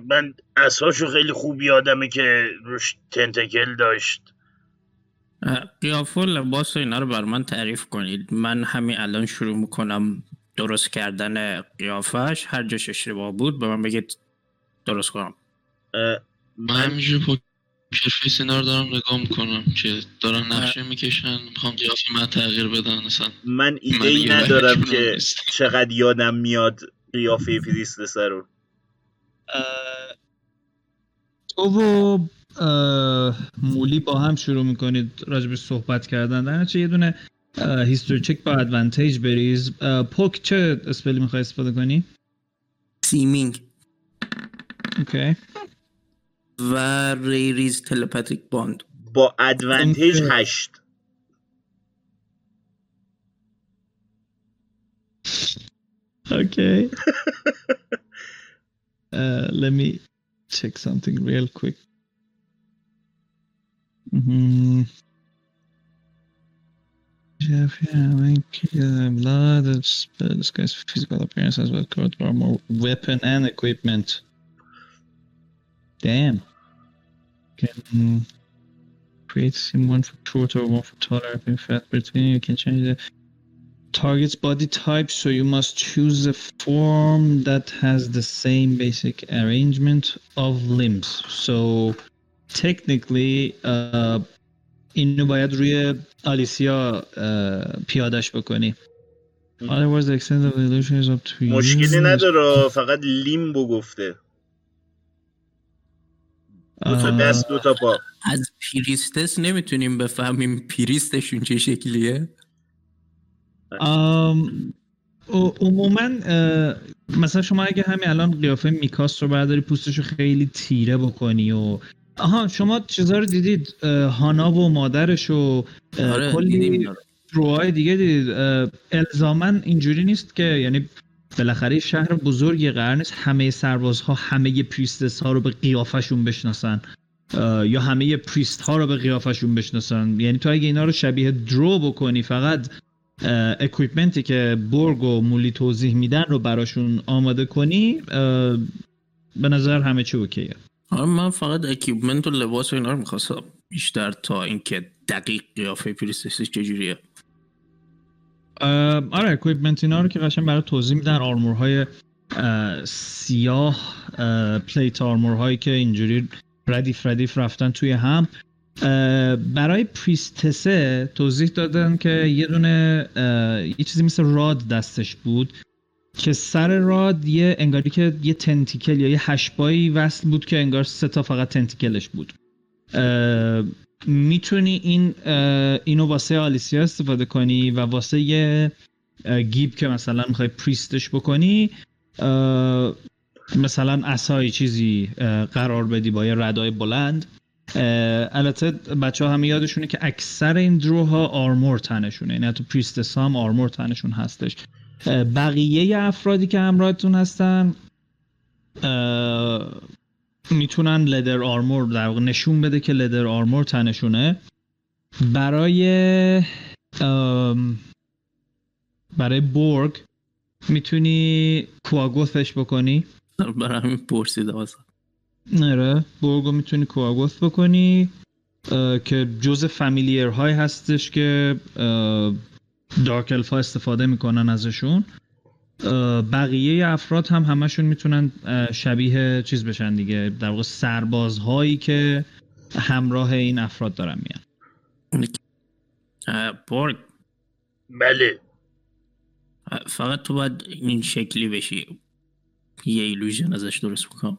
من اساسشو خیلی خوب یادمه که روش تنتکل داشت. قیافه و لباس و اینا رو بر من تعریف کنید. من همین الان شروع می‌کنم درست کردن قیافش. هر جاش اشتباه بود به من بگید درست کنم. من همینجوری پوکر اینا رو دارم نگاه می‌کنم که دارن نقشه می‌کشن. می‌خوام قیافه من تغییر بدن اصلا من ایده ای ندارم که. چقدر یادم میاد. قیافه priestess رو تو و اه، مولی با هم شروع می‌کنید راجب صحبت کردن. در نتیجه یه دونه history check با advantage بریز. اه، پوک چه spell ی می‌خوای استفاده کنی؟ Seeming. okay و Rary's Telepathic Bond با advantage هشت. Okay. uh, let me check something real quick. Mm-hmm. Jeff, yeah, I mean, uh, blood, uh, this guy's physical appearance as well, coat armor, weapon, and equipment. Damn. Can create sim one for shorter, one for taller, in fat between you can change the target's body type, so you must choose a form that has the same basic arrangement of limbs. So technically uh, اینو باید روی آلیسیا uh, پیادش بکنی. Otherwise the extent of the illusion is up to you. مشکلی نداره فقط لیمبو گفته دو تا دست دو تا پا از پریستس نمی‌تونیم بفهمیم پریستشون چه شکلیه عموما مثلا شما اگه همین الان قیافه میکاس رو برداری پوستش رو خیلی تیره بکنی و آها شما چیزا رو دیدید؟ هانا و مادرش و آره کلی روهای دیگه دیدید؟ اه، الزاما اینجوری نیست که یعنی بالاخره شهر بزرگی قرار نیست همه سربازها همه پریستس ها رو به قیافشون بشناسن. یا همه priest ها رو به قیافشون بشناسن. یعنی تو اگه اینا رو شبیه drow بکنی فقط equipment ی که برگ و مولی توضیح میدن رو براشون آماده کنی به نظر همه چی okay ئه. آره من فقط equipment و لباس و اینا رو می‌خواستم بیشتر تا اینکه دقیق قیافه priestess ش چجوریه آره equipment اینا رو که قشنگ برای توضیح میدن armor های اه، سیاه اه، پلیت آرمورهایی که اینجوری ردیف ردیف رفتن توی هم. برای پریستسه توضیح دادن که یه دونه یه چیزی مثل راد دستش بود که سر راد یه انگاری که یه تنتیکل یا یه هشبایی وصل بود که انگار سه تا فقط تنتیکلش بود. می‌تونی این اینو واسه آلیسیا استفاده کنی و واسه یه گیب که مثلا می‌خوای پریستش بکنی مثلا اسای چیزی قرار بدی با یه ردای بلند. البته بچه ها همه یادشونه که اکثر این دروها آرمور تنشونه. یعنی حتی پریستس هم آرمور تنشون هستش. بقیه افرادی که همراهتون هستن می‌تونن لدر آرمور در واقع نشون بده که لدر آرمور تنشونه. برای برای بورگ می‌تونی کواگوثش بکنی. برای همین پرسیده آره بورگو می‌تونی کواگوث بکنی که جز فامیلیر های هستش که دارک الفا استفاده می‌کنن ازشون. بقیه افراد هم همشون می‌تونن شبیه چیز بشن دیگه در واقع سربازهایی که همراه این افراد دارن میان. برگ بله. فقط تو باید این شکلی بشی. یه ایلوژن ازش درست بکنم.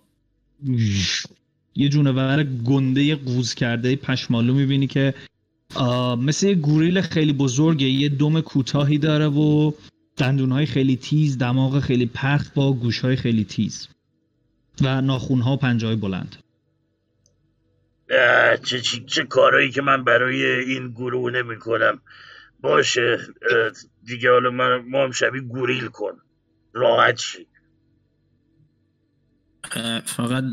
یه جونور گنده قوز کرده پشمالو می‌بینی که مثل یه گوریل خیلی بزرگه یه دم کوتاهی داره و دندونهای خیلی تیز دماغ خیلی پخ با گوشهای خیلی تیز و ناخونها و پنجهای بلند. چه, چه, چه کارایی که من برای این گروه نمی کنم باشه دیگه حالا من ما هم شبیه گوریل کن. راحت شی. اه، فقط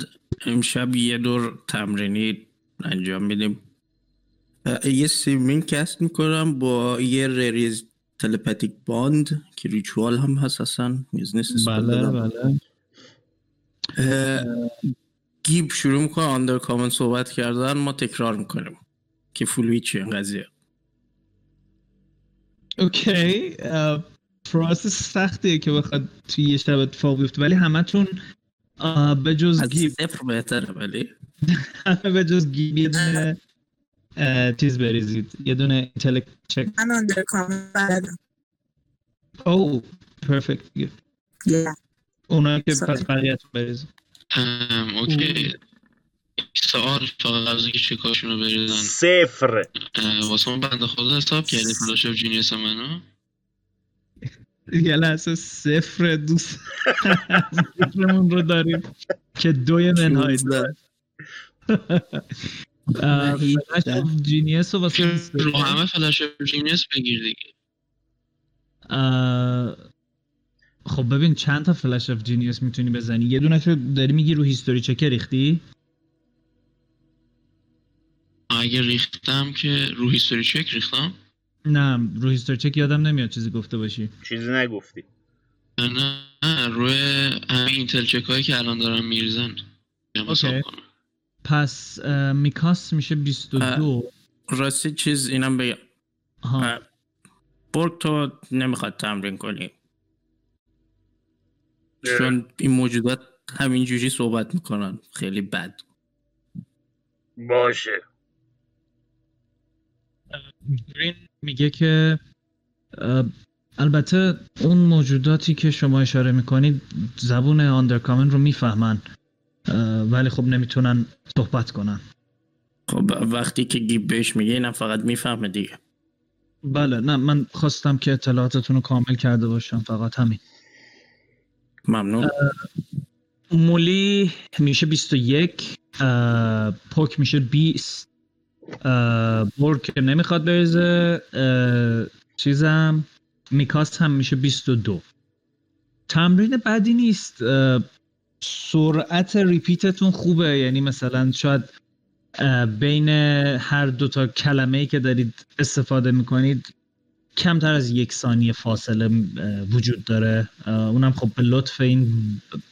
امشب یه دور تمرینی انجام میدیم. یه Seeming cast می‌کنم با یه Rary's Telepathic Bond که ritual هم هست اصلا نیست بله. بله. گیب شروع می‌کنه Undercommon صحبت کردن ما تکرار می‌کنیم که فولوی چیه این قضیه. okay process سختیه که بخواد توی یه شب اتفاق بیفته ولی همتون جز از گیب صفر بهتره ولی. جز گیب یه دونه چیز بریزید. یه دونه intellect check من Undercommon بلدم او پرفکت یه اونا که. پس بقیه‌تون بریزید. ام، اوکی. سوال فقط از اینکه چکاشون رو بریزن. صفر. واسه من بنده خدا حساب کردی فلاش آف جینیس منو. یه لحظه صفر دوست صفرمون رو داریم که دوی منهای داره. جینیس رو واسه رو همه flash of genius بگیر دیگه. خب ببین چند تا flash of genius می‌تونی بزنی؟ یه دونه داری میگی رو history check ریختی؟ اگه ریختم که رو history check ریختم؟ نه رو history check یادم نمیاد چیزی گفته باشی. چیزی نگفتی. نه روی همین intel check هایی که الان دارم میریزن. کنم. پس میکاس میشه 22 راستی چیز اینم بگم. برگ تو نمی‌خواد تمرین کنی. چون این موجودات همینجوری صحبت می‌کنن. خیلی بد. باشه. گرین میگه که البته اون موجوداتی که شما اشاره می‌کنید زبون آندرکامن رو می‌فهمن ولی خب نمی‌تونن صحبت کنن. خب وقتی که گیب بهش میگه اینم فقط می‌فهمه دیگه. بله نه من خواستم که اطلاعاتتون رو کامل کرده باشم فقط همین. ممنون. مولی میشه 21 اه، پوک میشه 20 برگ که نمی‌خواد بریزه چیزم میکاس هم میشه 22 تمرین بدی نیست سرعت ریپیتتون خوبه یعنی مثلا شاید بین هر دوتا کلمه ای که دارید استفاده می‌کنید کمتر از یک ثانیه فاصله وجود داره. اونم خب به لطف این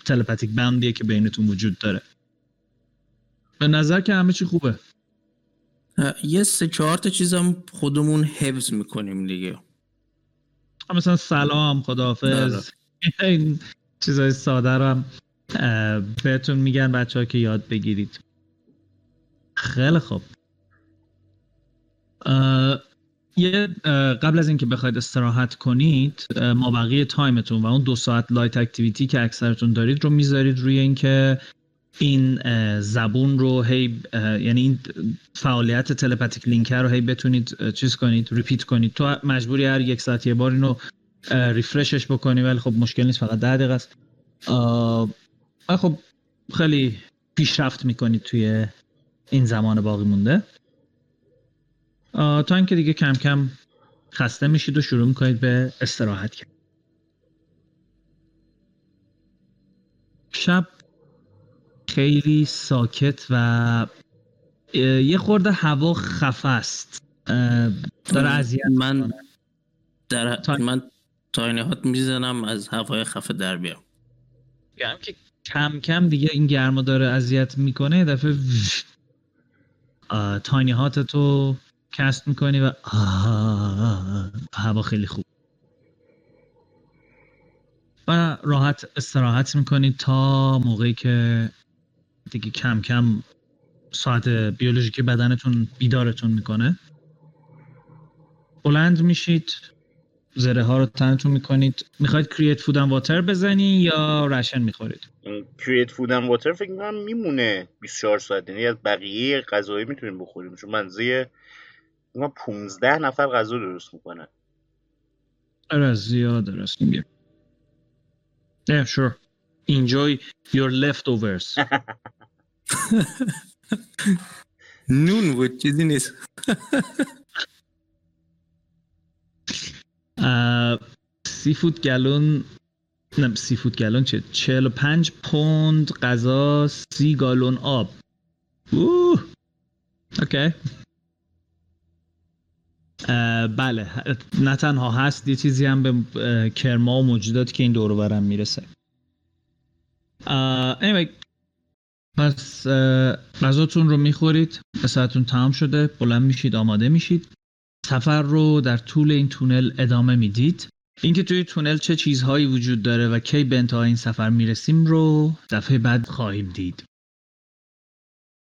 تلپاتیک بندیه که بینتون وجود داره. به نظر که همه چی خوبه. یه سه چهار تا چیزم خودمون حفظ می‌کنیم دیگه. مثلا سلام خداحافظ. این چیزای ساده رو هم بهتون میگن بچه ها که یاد بگیرید. خیلی خوب. یه قبل از اینکه بخواید استراحت کنید ما بقیه time تون و اون دو ساعت light activity که اکثرتون دارید رو می‌ذارید روی اینکه این زبون رو هی یعنی این فعالیت تلپاتیک لینکر رو هی بتونید چیز کنید ریپیت کنید. تو مجبوری هر یک ساعت یه بار اینو ریفرشش بکنی ولی خب مشکل نیست فقط ده دقیقه است. خب خیلی پیشرفت می‌کنید توی این زمان باقی مونده. تا اینکه دیگه کم کم خسته میشید و شروع می‌کنید به استراحت کرد شب خیلی ساکت و یه خورده هوا خفه است. داره اذیت من. در تا- من تاینهات می‌زنم از هوای خفه در بیام. میگم که کم کم دیگه این گرما داره اذیت می‌کنه یه دفعه تاینی هات تو کست می‌کنی و هوا خیلی خوب. و راحت استراحت می‌کنید تا موقعی که دیگه کم کم ساعت بیولوژیکی بدنتون بیدارتون می‌کنه. بلند میشید زره ها رو تنتون می‌کنید. می‌خواید کریت فود واتر بزنی یا رشن می‌خورید؟ کریت فود ان واتر فکر می‌کنم میمونه 24 ساعت. یعنی از بقیه غذایی می‌تونیم بخوریم. چون منزه ما 15 نفر غذا درست می‌کنن. آره زیاد درست میگه Yeah, sure. Enjoy your leftovers. نون بود چیزی نیست. سی فود گلون نه سی فود گلون چه؟ 45 پوند غذا سی گالون آب. اوکی. بله نه تنها هست یه چیزی هم به کرما و موجوداتی که این دور و برم می‌رسه. anyway پس غذاتون رو می‌خورید ساعتون تمام شده بلند میشید آماده میشید. سفر رو در طول این تونل ادامه می‌دید. اینکه توی تونل چه چیزهایی وجود داره و کی به انتهای این سفر می‌رسیم رو دفعه بعد خواهیم دید.